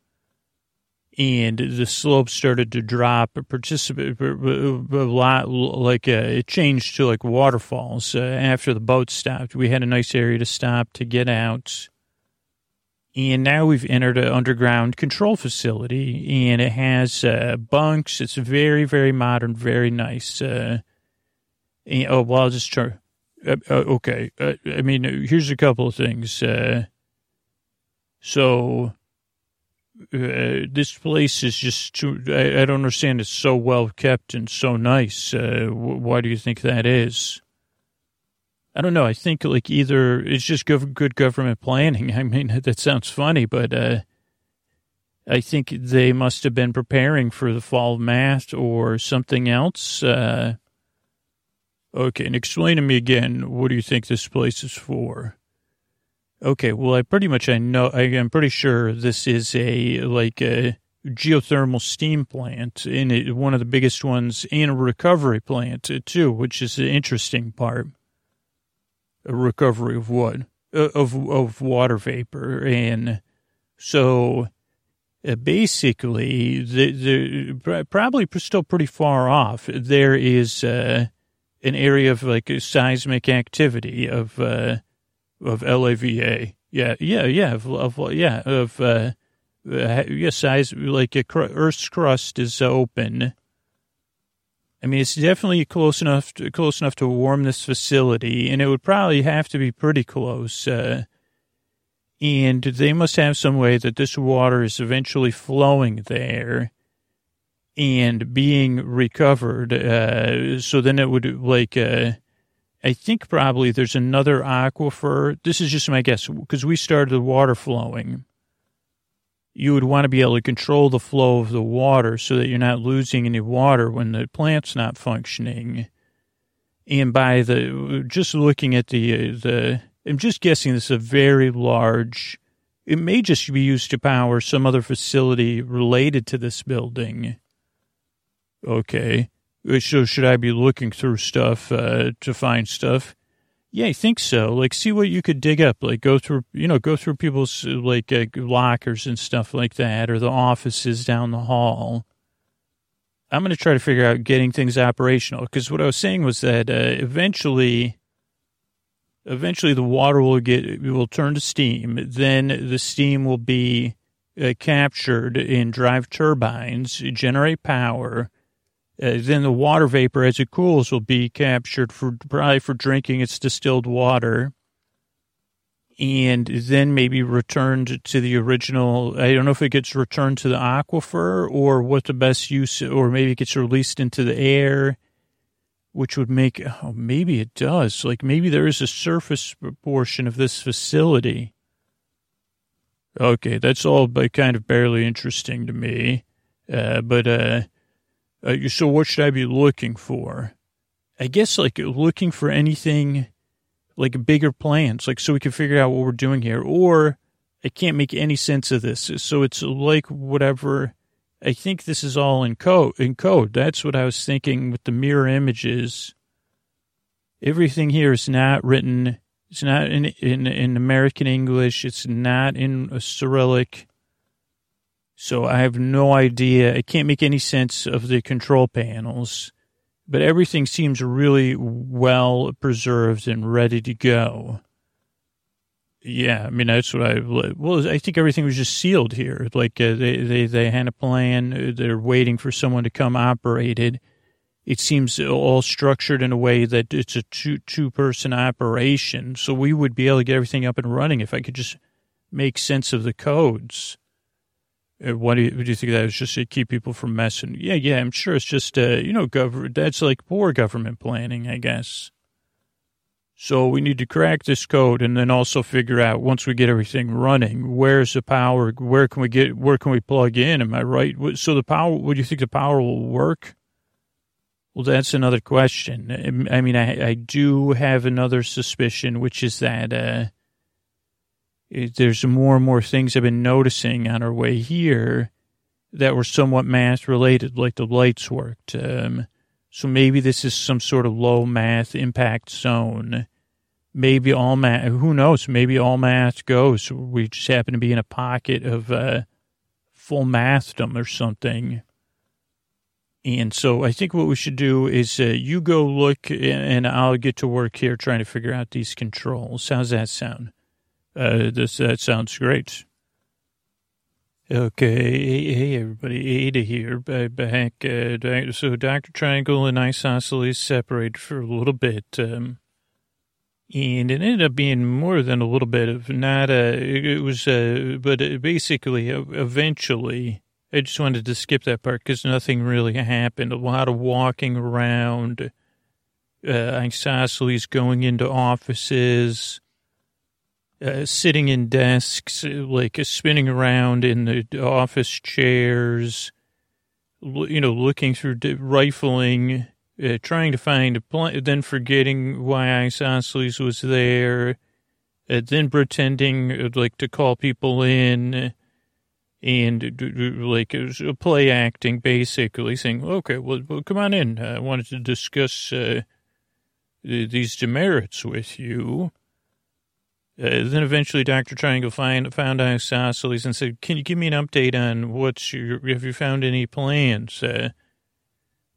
and the slope started to drop. Participate a lot like uh, it changed to like waterfalls uh, after the boat stopped. We had a nice area to stop to get out, and now we've entered an underground control facility, and it has uh, bunks. It's very very modern, very nice. Uh, and, oh well, I'll just try. Uh, uh, okay, I mean, here's a couple of things. so uh, this place is just too, I, I, don't understand. It's so well kept and so nice. Uh, why do you think that is? I don't know. I think like either it's just gov- good government planning. I mean, that sounds funny, but uh, I think they must have been preparing for the fall of math or something else. Uh, okay, and explain to me again. What do you think this place is for? Okay, well, I pretty much I know I am pretty sure this is a like a geothermal steam plant and it, one of the biggest ones, and a recovery plant too, which is the interesting part. A recovery of what? Uh, of of water vapor, and so uh, basically, the the probably still pretty far off. There is uh, an area of like seismic activity of. Uh, of LAVA. Yeah, yeah, yeah, of, of yeah, of uh, uh, yeah, size like a cr- Earth's crust is open. I mean, it's definitely close enough to, close enough to warm this facility, and it would probably have to be pretty close. Uh, and they must have some way that this water is eventually flowing there and being recovered. Uh, so then it would like uh, I think probably there's another aquifer. This is just my guess because we started the water flowing. You would want to be able to control the flow of the water so that you're not losing any water when the plant's not functioning. And by the just looking at the the, I'm just guessing this is a very large. It may just be used to power some other facility related to this building. Okay. So should I be looking through stuff uh, to find stuff? Yeah, I think so. Like, see what you could dig up. Like, go through, you know, go through people's like uh, lockers and stuff like that, or the offices down the hall. I'm going to try to figure out getting things operational because what I was saying was that uh, eventually, eventually the water will get will turn to steam. Then the steam will be uh, captured in drive turbines, generate power. Uh, then the water vapor, as it cools, will be captured for probably for drinking. It's distilled water, and then maybe returned to the original. I don't know if it gets returned to the aquifer or what the best use, or maybe it gets released into the air which would make, oh, maybe it does. Like maybe there is a surface portion of this facility. Okay, that's all but kind of barely interesting to me. Uh, but, uh, uh, so what should I be looking for? I guess like looking for anything like bigger plans, like so we can figure out what we're doing here. Or I can't make any sense of this. So it's like whatever I think this is all in code. In code, that's what I was thinking with the mirror images. Everything here is not written. It's not in in, in American English. It's not in Cyrillic. So I have no idea. I can't make any sense of the control panels, but everything seems really well preserved and ready to go. Yeah, I mean that's what I well. I think everything was just sealed here. Like uh, they they they had a plan. They're waiting for someone to come operate it. It seems all structured in a way that it's a two two person operation. So we would be able to get everything up and running if I could just make sense of the codes. Uh, what do you, do you think that was just to keep people from messing? Yeah, yeah, I'm sure it's just uh, you know, government. That's like poor government planning, I guess. So we need to crack this code and then also figure out once we get everything running, where's the power? Where can we get, where can we plug in? Am I right? So the power, what do you think the power will work? Well, that's another question. I mean, I, I do have another suspicion, which is that, uh, there's more and more things I've been noticing on our way here that were somewhat math related, like the lights worked. Um, so maybe this is some sort of low math impact zone maybe all math, who knows, maybe all math goes. We just happen to be in a pocket of uh, full mathdom or something. And so I think what we should do is uh, you go look and I'll get to work here trying to figure out these controls. How's that sound? Uh, this, that sounds great. Okay, hey, everybody, Ada here, back. Uh, so Dr. Triangle and Isosceles separated for a little bit. Um, and it ended up being more than a little bit of not a, it was, a, but basically, eventually, I just wanted to skip that part because nothing really happened. A lot of walking around, uh, isosceles going into offices, uh, sitting in desks, like uh, spinning around in the office chairs, you know, looking through, rifling uh, trying to find a plan, then forgetting why Isosceles was there, uh, then pretending uh, like to call people in and like play acting, basically saying, okay, well, well come on in. I wanted to discuss uh, these demerits with you. Uh, then eventually Dr. Triangle find, found Isosceles and said, can you give me an update on what's your, have you found any plans? Uh,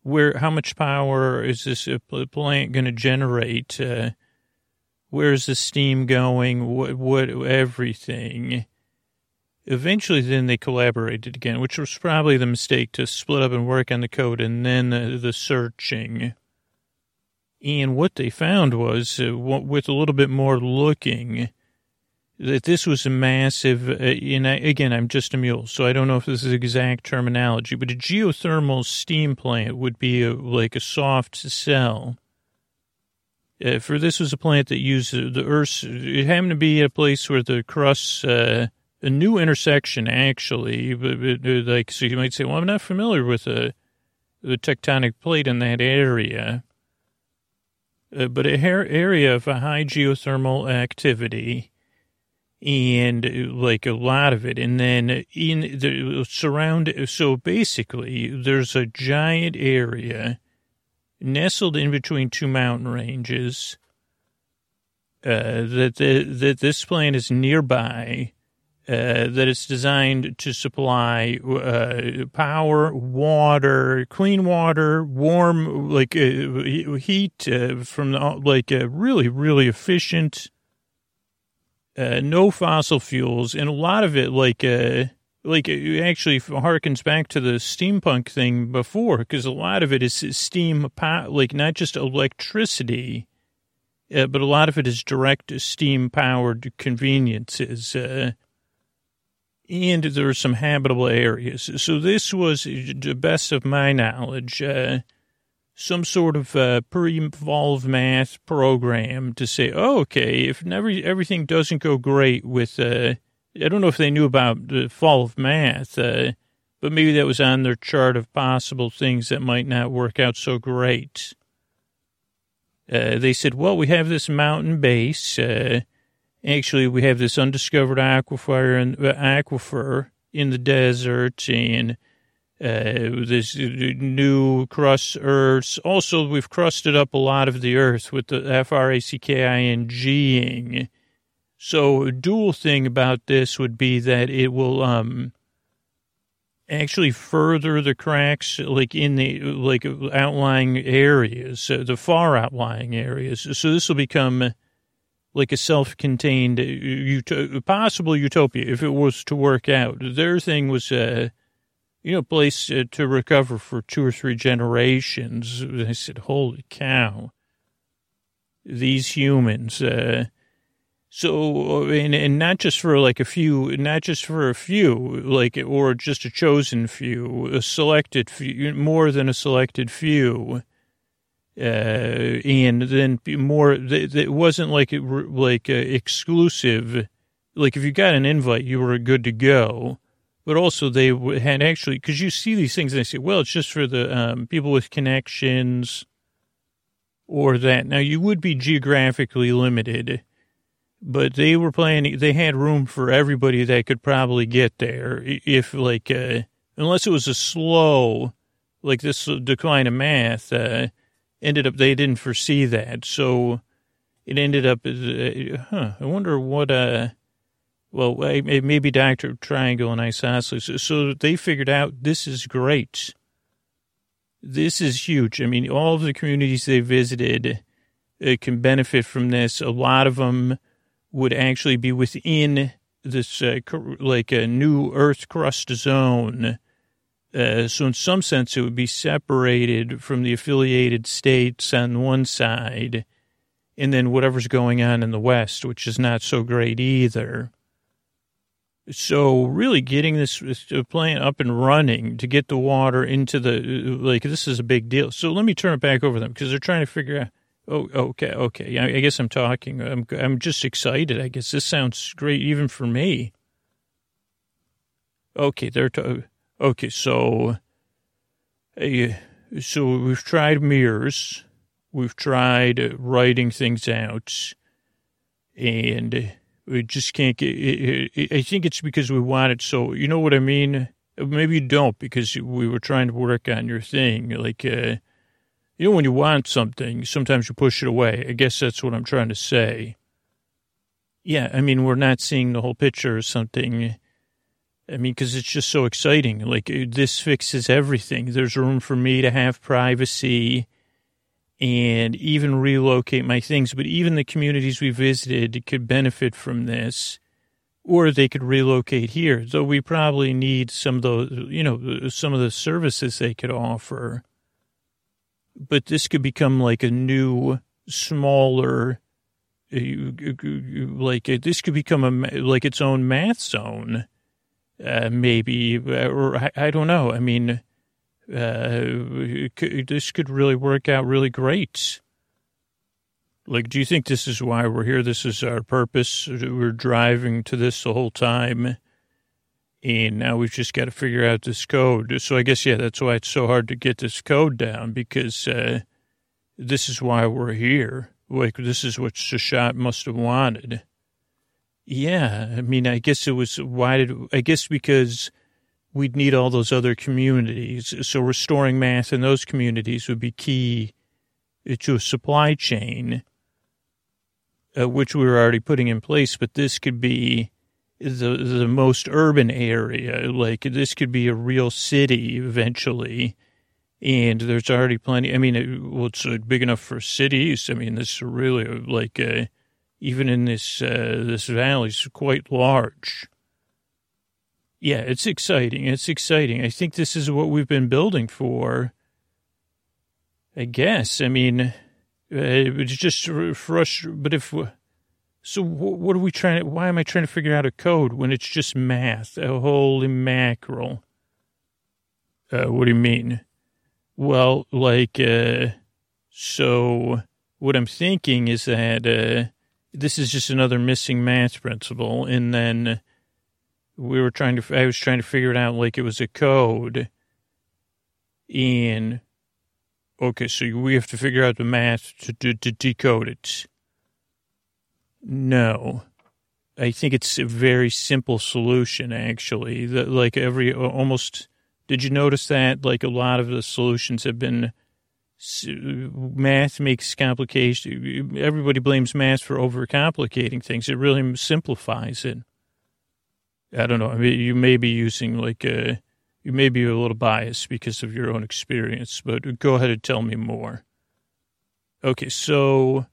where how much power is this plant going to generate? Uh, where's the steam going? What what everything? Eventually, then they collaborated again, which was probably the mistake to split up and work on the code and then the, the searching. And what they found was, uh, with a little bit more looking, that this was a massive, uh, and I, again, I'm just a mule, so I don't know if this is exact terminology, but a geothermal steam plant would be a, like a soft cell. Uh, for this was a plant that used the Earth's, it happened to be a place where the crust, uh, a new intersection actually, but, but, uh, like, so you might say, well, I'm not familiar with the tectonic plate in that area. Uh, but a area of a high geothermal activity and uh, like a lot of it. And then in the surround, so basically, there's a giant area nestled in between two mountain ranges uh, that the, that this plant is nearby. uh, that it's designed to supply uh, power, water, clean water, warm, like uh, heat uh, from the, like really, really efficient, uh, no fossil fuels, and a lot of it like like it actually harkens back to the steampunk thing before because a lot of it is steam, like not just electricity. Uh, but a lot of it is direct steam powered conveniences. Uh, and there are some habitable areas. So this was, the best of my knowledge, uh, some sort of uh, pre-evolved math program to say, oh, okay, if never, everything doesn't go great with, uh, I don't know if they knew about the fall of math, uh, but maybe that was on their chart of possible things that might not work out so great. Uh, they said, well, we have this mountain base, uh, actually we have this undiscovered aquifer uh, aquifer in the desert and uh, this new crust earths. Also, we've crusted up a lot of the earth with the F-R-A-C-K-I-N-G-ing. So a dual thing about this would be that it will, um, actually further the cracks like in the like outlying areas uh, the far outlying areas so this will become like a self-contained ut- possible utopia if it was to work out. Their thing was, uh, you know, place uh, to recover for two or three generations. I said, "Holy cow!" These humans. Uh, so, and, and not just for like a few, not just for a few, like, or just a chosen few, a selected few, more than a selected few uh, and then more. It wasn't like like uh, exclusive. Like if you got an invite, you were good to go. But also they had actually because you see these things and they say, well, it's just for the um, people with connections or that. Now you would be geographically limited, but they were planning. They had room for everybody that could probably get there if like uh, unless it was a slow like this decline of math. Uh, ended up they didn't foresee that, so it ended up. Uh, huh, I wonder what. Uh, well, maybe Doctor Triangle and Isosceles. So they figured out this is great. This is huge. I mean, all of the communities they visited uh, can benefit from this. A lot of them would actually be within this uh, like a new Earth crust zone uh, so in some sense, it would be separated from the affiliated states on one side, and then whatever's going on in the West, which is not so great either. So really getting this plant up and running to get the water into the, like, this is a big deal. So let me turn it back over them because they're trying to figure out, oh, okay, okay. I guess I'm talking. I'm, I'm just excited. I guess this sounds great even for me. Okay, they're. Okay, so, uh, so we've tried mirrors, we've tried writing things out, and we just can't get. I think it's because we want it so. You know what I mean? Maybe you don't because we were trying to work on your thing. Like, uh, you know, when you want something, sometimes you push it away. I guess that's what I'm trying to say. Yeah, I mean, we're not seeing the whole picture or something I mean, because it's just so exciting. Like, this fixes everything. There's room for me to have privacy and even relocate my things. But even the communities we visited could benefit from this, or they could relocate here. Though we probably need some of those, you know, some of the services they could offer. But this could become like a new, smaller, uh, like uh, this could become a like its own math zone uh, maybe, or I, I, don't know. I mean, uh, this could really work out really great. Like, do you think this is why we're here? This is our purpose. We're driving to this the whole time. And now we've just got to figure out this code. So I guess, yeah, that's why it's so hard to get this code down because uh, this is why we're here. Like, this is what Seshat must have wanted. Yeah, I mean, I guess it was why did I guess because we'd need all those other communities. So restoring math in those communities would be key to a supply chain, uh, which we were already putting in place. But this could be the the most urban area. Like this could be a real city eventually, and there's already plenty. I mean, it, well, it's uh, big enough for cities. I mean, this is really like uh, even in this uh, this valley is quite large. Yeah, it's exciting. It's exciting. I think this is what we've been building for. I guess. I mean, uh, it's just frustrating. But if so, what are we trying to? Why am I trying to figure out a code when it's just math? A holy mackerel! Uh, what do you mean? Well, like, uh, so what I'm thinking is that uh, this is just another missing math principle, and then we were trying to. I was trying to figure it out like it was a code, in, okay, so we have to figure out the math to, to, to decode it no. I think it's a very simple solution, actually. That like every almost, did you notice that? Like a lot of the solutions have been math makes complication. Everybody blames math for overcomplicating things. It really simplifies it. I don't know. I mean, you may be using like a, you may be a little biased because of your own experience, but go ahead and tell me more. Okay, so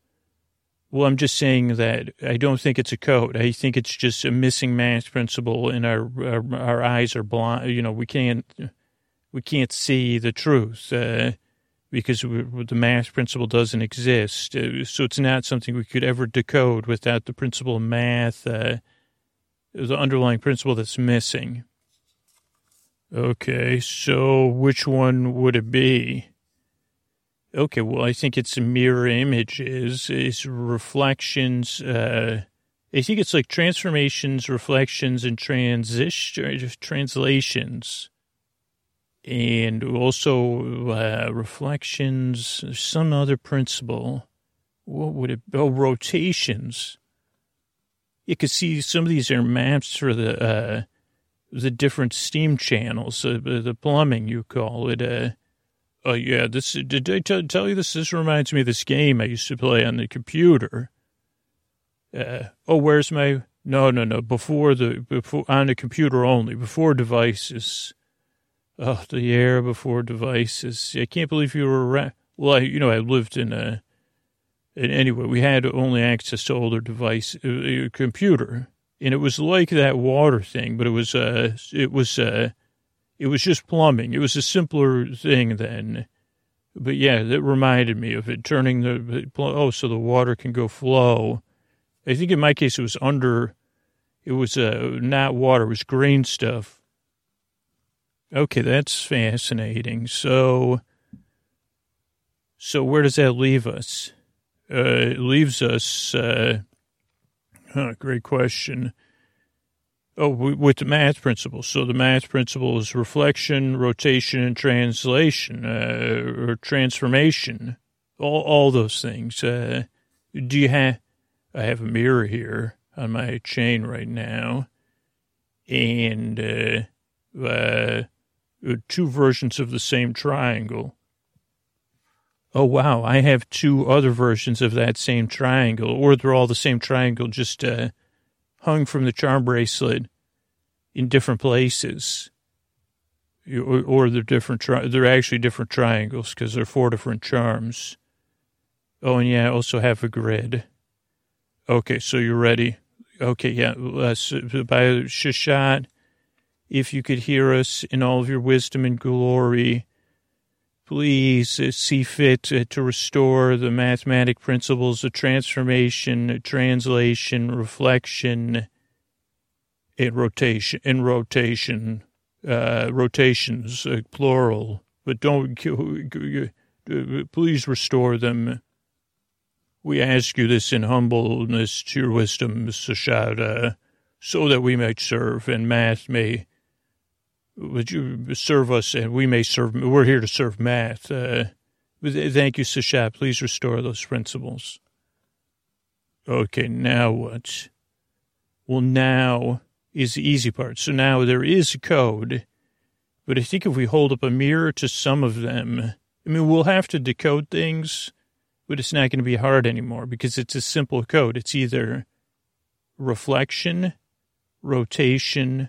well, I'm just saying that I don't think it's a code. I think it's just a missing math principle, and our our, our eyes are blind. You know, we can't we can't see the truth uh, because we, the math principle doesn't exist. Uh, so it's not something we could ever decode without the principle of math, uh, the underlying principle that's missing. Okay, so which one would it be? Okay, well, I think it's mirror images, it's reflections. Uh, I think it's like transformations, reflections, and transition translations, and also uh, reflections. Some other principle. What would it? Oh, rotations. You can see some of these are maps for the uh, the different steam channels, uh, the plumbing you call it. Uh, Oh yeah, this did I t- tell you this? This reminds me of this game I used to play on the computer. Uh, oh, where's my? No, no, no. Before the before on the computer only. Before devices. Oh, the era before devices. I can't believe you were around. Well, I, you know, I lived in a. Anyway, we had only access to older device, uh, computer, and it was like that water thing, but it was uh, it was uh it was just plumbing. It was a simpler thing then. But yeah, that reminded me of it. Turning the, oh, so the water can go flow. I think in my case it was under, it was uh, not water, it was green stuff. Okay, that's fascinating. So, so where does that leave us? Uh, leaves us, uh, huh, great question. Oh, with the math principle. So the math principle is reflection, rotation, and translation, uh, or transformation. All, all those things. Uh, do you have? I have a mirror here on my chain right now, and uh, uh, two versions of the same triangle. Oh wow! I have two other versions of that same triangle, or they're all the same triangle, just uh, hung from the charm bracelet in different places. Or, or they're different, tri- they're actually different triangles because they're four different charms. Oh, and yeah, I also have a grid. Okay, so you're ready. Okay, yeah, uh, by Seshat, if you could hear us in all of your wisdom and glory, please see fit uh, to restore the mathematic principles of transformation, translation, reflection, in rotation, in rotation, uh, rotations, uh, plural, but don't, please restore them. We ask you this in humbleness to your wisdom, Sashada, so that we might serve and math may would you serve us and we may serve, we're here to serve math. Uh, thank you, Sasha. Please restore those principles. Okay, now what? Well, now is the easy part. So now there is code, but I think if we hold up a mirror to some of them, I mean, we'll have to decode things, but it's not going to be hard anymore because it's a simple code. It's either reflection rotation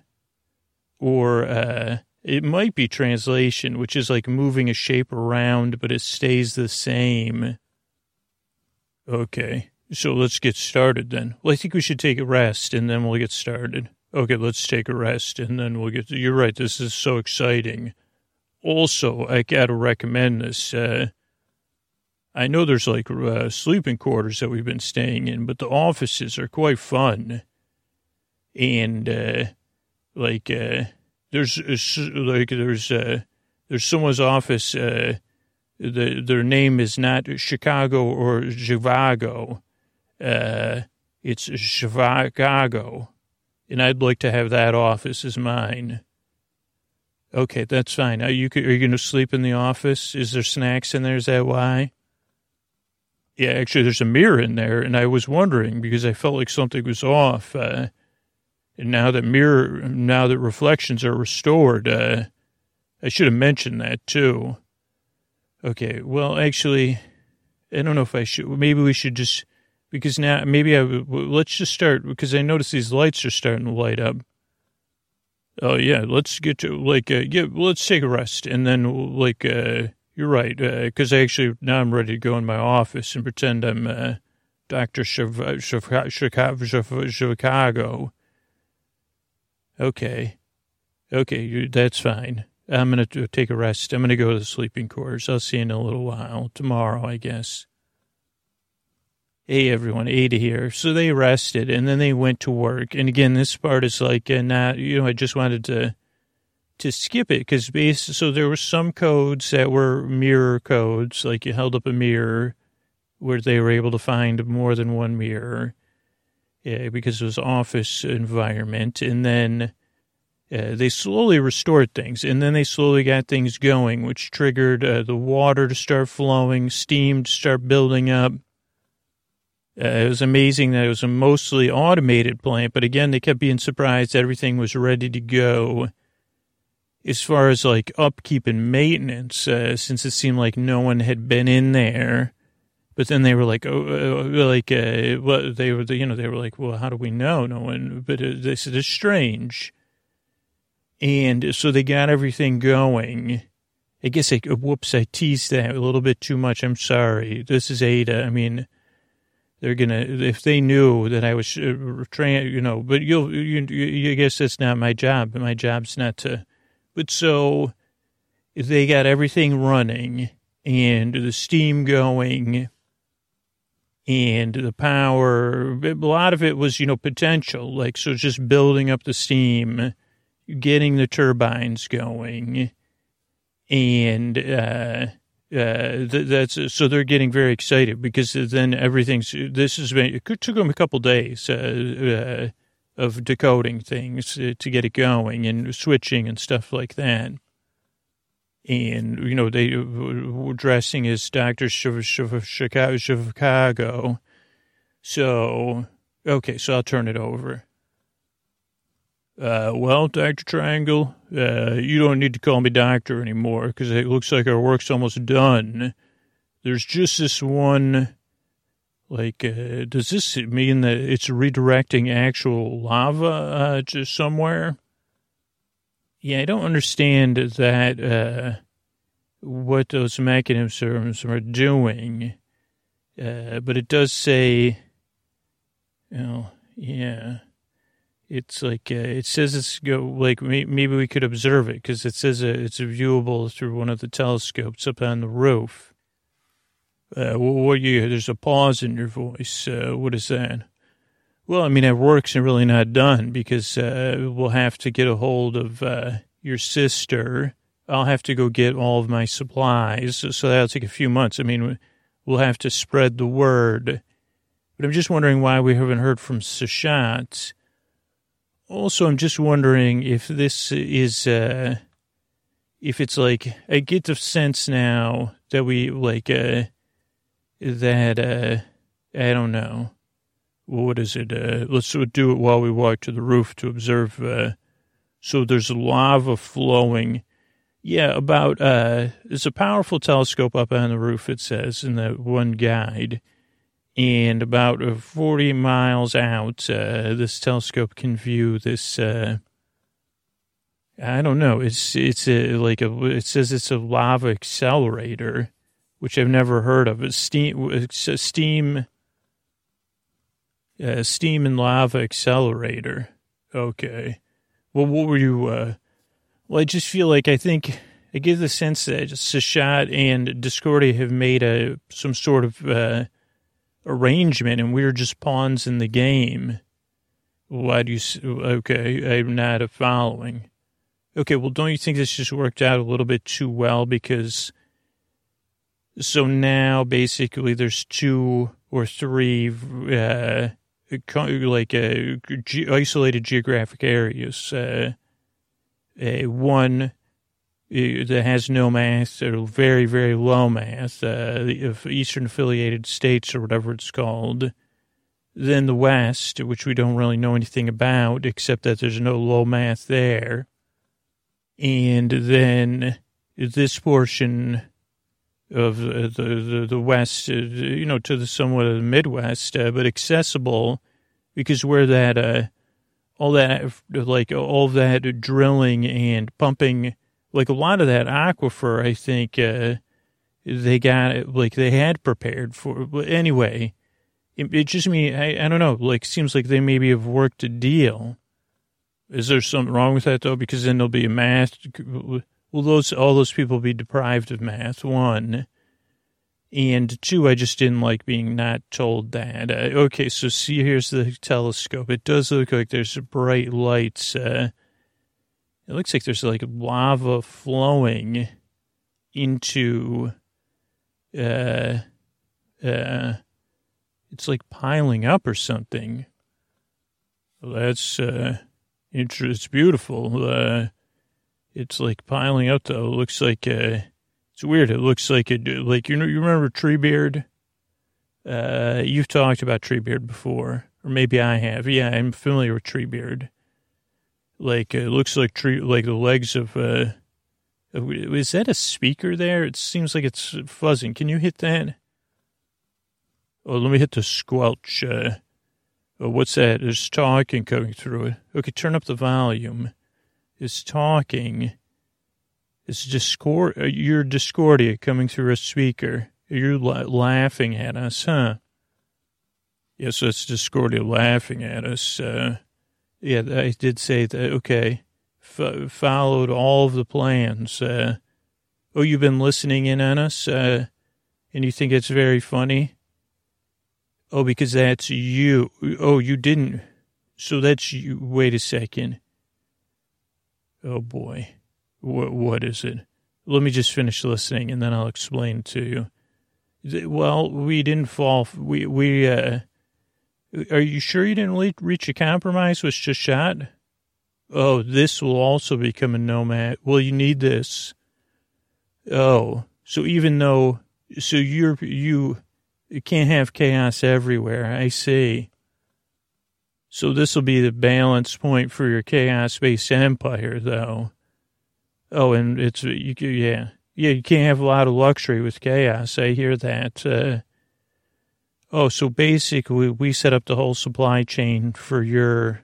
or uh, it might be translation, which is like moving a shape around, but it stays the same. Okay, so let's get started then. Well, I think we should take a rest and then we'll get started. Okay, let's take a rest and then we'll get. To, you're right. This is so exciting. Also, I got to recommend this. Uh, I know there's like uh, sleeping quarters that we've been staying in, but the offices are quite fun. And uh, like, uh, there's like there's uh, there's someone's office. Uh, the their name is not Chicago or Zhivago. Uh, it's Chicago, and I'd like to have that office as mine. Okay, that's fine. Are you are you going to sleep in the office? Is there snacks in there? Is that why? Yeah, actually, there's a mirror in there, and I was wondering because I felt like something was off. Uh, now that mirror, now that reflections are restored, uh, I should have mentioned that too. Okay, well, actually, I don't know if I should. Maybe we should just because now maybe I let's just start because I notice these lights are starting to light up. Oh yeah, let's get to like uh, yeah, let's take a rest and then like uh, you're right because uh, actually now I'm ready to go in my office and pretend I'm uh, Doctor Chicago. Okay. Okay, that's fine. I'm going to take a rest. I'm going to go to the sleeping quarters. I'll see you in a little while. Tomorrow, I guess. Hey, everyone. Ada here. So they rested, and then they went to work. And again, this part is like uh, not, you know, I just wanted to to skip it because so there were some codes that were mirror codes, like you held up a mirror where they were able to find more than one mirror uh, because it was office environment. And then uh, they slowly restored things, and then they slowly got things going, which triggered uh, the water to start flowing, steam to start building up. Uh, it was amazing that it was a mostly automated plant, but again, they kept being surprised everything was ready to go. As far as like upkeep and maintenance, uh, since it seemed like no one had been in there, but then they were like, oh, uh, like, uh, well, they were, you know, they were like, well, how do we know? No one, but uh, they said it's strange. And so they got everything going. I guess I, whoops, I teased that a little bit too much. I'm sorry. This is Ada. I mean, they're gonna if they knew that I was uh, trained, you know. But you'll, you, you, guess that's not my job. My job's not to. But so they got everything running and the steam going and the power. A lot of it was, you know, potential. Like, so just building up the steam, getting the turbines going. And, uh, uh, that's so they're getting very excited because then everything's this has been it took them a couple days uh, uh, of decoding things to get it going and switching and stuff like that and you know they were dressing as Doctor Chicago. So okay, so I'll turn it over. Uh, well, Doctor Triangle, uh, you don't need to call me doctor anymore because it looks like our work's almost done. There's just this one. Like, uh, does this mean that it's redirecting actual lava uh, just somewhere? Yeah, I don't understand that, uh, what those mechanisms are doing. Uh, but it does say, you know, yeah, it's like, uh, it says it's go, like, maybe we could observe it because it says uh, it's viewable through one of the telescopes up on the roof. Uh, what you, there's a pause in your voice. Uh, what is that? Well, I mean, our work's and really not done because uh, we'll have to get a hold of uh, your sister. I'll have to go get all of my supplies, so that'll take a few months. I mean, we'll have to spread the word. But I'm just wondering why we haven't heard from Seshat. Also, I'm just wondering if this is, uh, if it's like, I get the sense now that we, like, uh, that, uh, I don't know what is it? Uh, let's do it while we walk to the roof to observe. Uh, so there's lava flowing. Yeah, about uh, there's a powerful telescope up on the roof. It says in the one guide, and about uh, 40 miles out, uh, this telescope can view this. Uh, I don't know. It's it's a, like a. It says it's a lava accelerator, which I've never heard of. It's steam. It's steam. Uh, steam and lava accelerator. Okay. Well, what were you? Uh, well, I just feel like I think I give the sense that Seshat and Discordia have made a some sort of uh, arrangement, and we're just pawns in the game. Why do you? Okay, I'm not following. Okay, well, don't you think this just worked out a little bit too well? Because so now basically there's two or three uh, like uh, ge- isolated geographic areas. Uh, uh, one that has no mass or very, very low mass, uh, of Eastern affiliated states or whatever it's called. Then the West, which we don't really know anything about, except that there's no low mass there. And then this portion of the, the, the West, uh, you know, to the somewhat of the Midwest, uh, but accessible because where that, uh, all that, like all that drilling and pumping like a lot of that aquifer, I think uh, they got like they had prepared for. But anyway, it, it just me. I, I don't know. Like seems like they maybe have worked a deal. Is there something wrong with that though? Because then there'll be a math. Will those all those people be deprived of math? One. And two, I just didn't like being not told that. Uh, okay, so see, here's the telescope. It does look like there's bright lights. Uh, it looks like there's like lava flowing into, uh, uh, it's like piling up or something. Well, that's, uh, it's beautiful. Uh, it's like piling up though. It looks like, uh, it's weird. It looks like it, like, you know, you remember Treebeard? Uh, you've talked about Treebeard before, or maybe I have. Yeah, I'm familiar with Treebeard like it looks like tree, like the legs of. Uh, is that a speaker there? It seems like it's fuzzing. Can you hit that? Oh, let me hit the squelch. Uh, oh, what's that? There's talking coming through it. Okay, turn up the volume. It's talking. It's Discord. Uh, you're Discordia coming through a speaker. You're la- laughing at us, huh? Yes, it's Discordia laughing at us. Uh, yeah, I did say that. Okay, F- followed all of the plans. Uh, oh, you've been listening in on us, uh, and you think it's very funny. Oh, because that's you. Oh, you didn't. So that's you. Wait a second. Oh boy, what what is it? Let me just finish listening, and then I'll explain to you. Well, we didn't fall. We we uh, are you sure you didn't reach a compromise with Seshat? Oh, this will also become a nomad. Well, you need this. Oh, so even though, so you're, you, you can't have chaos everywhere. I see. So this will be the balance point for your chaos-based empire, though. Oh, and it's, you, yeah. Yeah, you can't have a lot of luxury with chaos. I hear that. Uh, Oh, so basically, we set up the whole supply chain for your.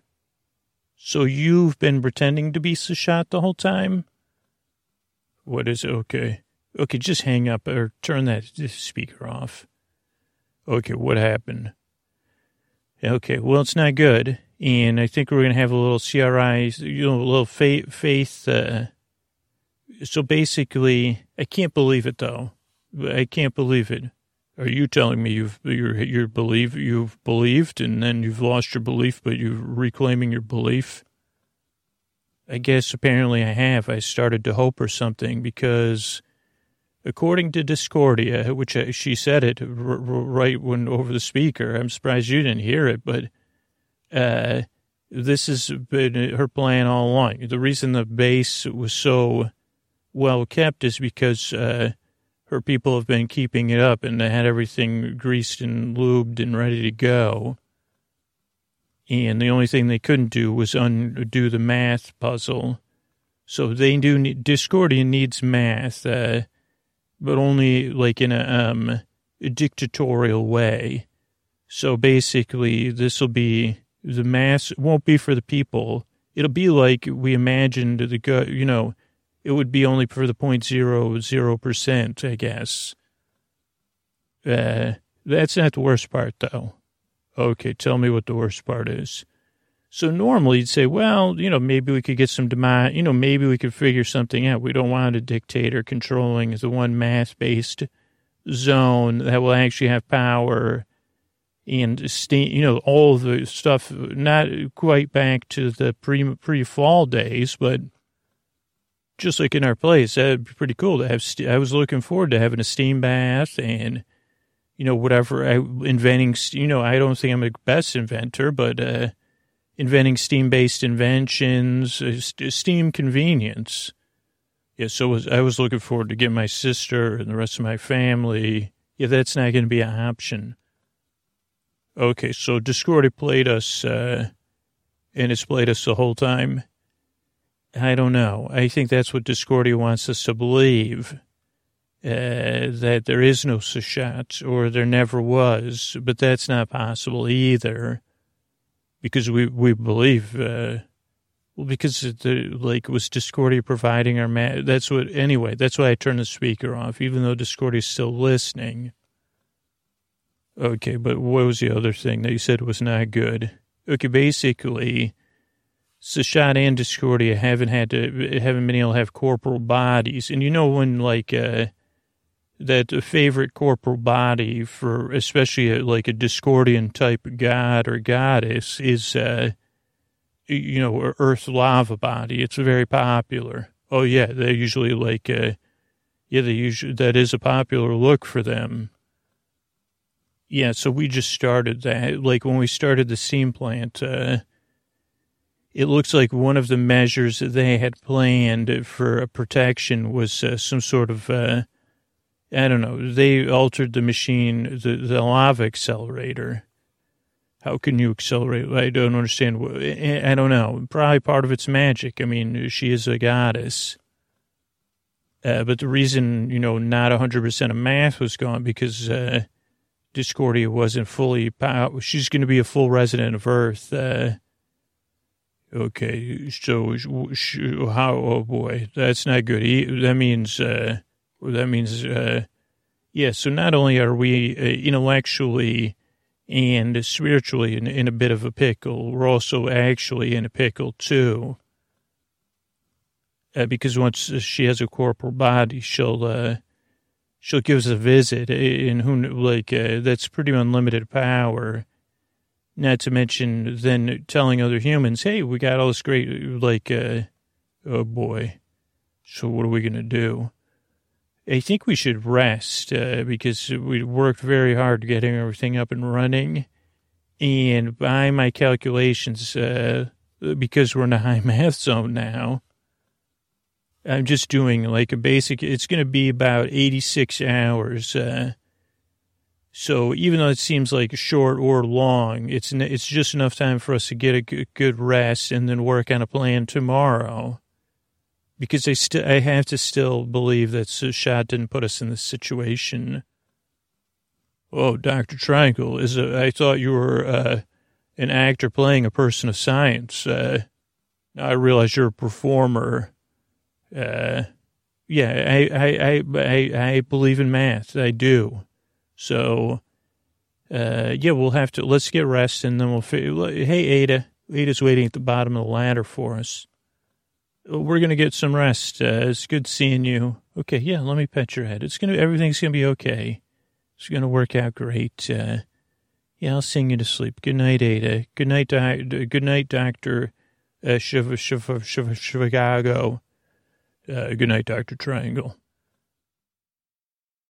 So you've been pretending to be Seshat the whole time? What is it? Okay. Okay, just hang up or turn that speaker off. Okay, what happened? Okay, well, it's not good. And I think we're going to have a little CRI, you know, a little faith. faith uh, so basically, I can't believe it, though. I can't believe it. Are you telling me you've you're you're believe you've believed and then you've lost your belief, but you're reclaiming your belief? I guess apparently I have. I started to hope or something because, according to Discordia, which she said it right when over the speaker, I'm surprised you didn't hear it, but uh, this has been her plan all along. The reason the base was so well kept is because. Uh, her people have been keeping it up and they had everything greased and lubed and ready to go. And the only thing they couldn't do was undo the math puzzle. So they do need, Discordia needs math, uh, but only like in a, um, dictatorial way. So basically, this will be the mass it won't be for the people. It'll be like we imagined the go. You know, it would be only for the point zero zero percent, I guess. Uh, that's not the worst part, though. Okay, tell me what the worst part is. So normally you'd say, well, you know, maybe we could get some demand, you know, maybe we could figure something out. We don't want a dictator controlling the one mass based zone that will actually have power and steam, you know, all the stuff, not quite back to the pre pre fall days, but just like in our place, that'd be pretty cool to have. I was looking forward to having a steam bath and you know, whatever, I, inventing, you know, I don't think I'm the best inventor, but uh, inventing steam based inventions, uh, steam convenience. Yeah, so was, I was looking forward to getting my sister and the rest of my family. Yeah, that's not going to be an option. Okay, so Discordia played us, uh, and it's played us the whole time. I don't know. I think that's what Discordia wants us to believe uh, that there is no Seshat or there never was, but that's not possible either because we, we believe, uh, well, because the, like was Discordia providing our ma- that's what, anyway, that's why I turned the speaker off, even though Discordia is still listening. Okay, but what was the other thing that you said was not good? Okay, basically, Seshat and Discordia haven't had to, haven't been able to have corporal bodies. And you know, when like, uh, that a favorite corporal body for especially a, like a Discordian type god or goddess is, uh, you know, earth lava body. It's very popular. Oh yeah, they usually like, uh, yeah, they usually that is a popular look for them. Yeah, so we just started that. Like when we started the steam plant, uh, it looks like one of the measures that they had planned for a protection was uh, some sort of uh, I don't know. They altered the machine, the, the lava accelerator. How can you accelerate? I don't understand. I don't know. Probably part of it's magic. I mean, she is a goddess. Uh, but the reason, you know, not 100% of math was gone because uh, Discordia wasn't fully, she's going to be a full resident of Earth. Uh, okay, so how, oh boy, that's not good. That means, uh, that means, uh, yeah, so not only are we uh, intellectually and spiritually in, in, a bit of a pickle, we're also actually in a pickle too. Uh, because once she has a corporal body, she'll uh, she'll give us a visit, and who like uh, that's pretty unlimited power. Not to mention then telling other humans, "Hey, we got all this great like, uh, oh boy, so what are we gonna do?" I think we should rest uh, because we worked very hard getting everything up and running. And by my calculations, uh, because we're in a high math zone now, I'm just doing like a basic, it's going to be about 86 hours. Uh, so even though it seems like short or long, it's it's just enough time for us to get a good rest and then work on a plan tomorrow because I still I have to still believe that Seshat didn't put us in this situation. Oh, Doctor Triangle is a, I thought you were uh, an actor playing a person of science. Uh, I realize you're a performer. Uh, yeah, I, I, I, I, I believe in math. I do. So, uh, yeah, we'll have to, let's get rest and then we'll, hey, Ada, Ada's waiting at the bottom of the ladder for us we're going to get some rest. Uh, it's good seeing you. Okay, yeah, let me pet your head. It's going to, everything's going to be okay. It's going to work out great. Uh, yeah, I'll sing you to sleep. Good night, Ada. Good night, doc, good night, Doctor uh, Chicago. Uh, good night, Doctor Triangle.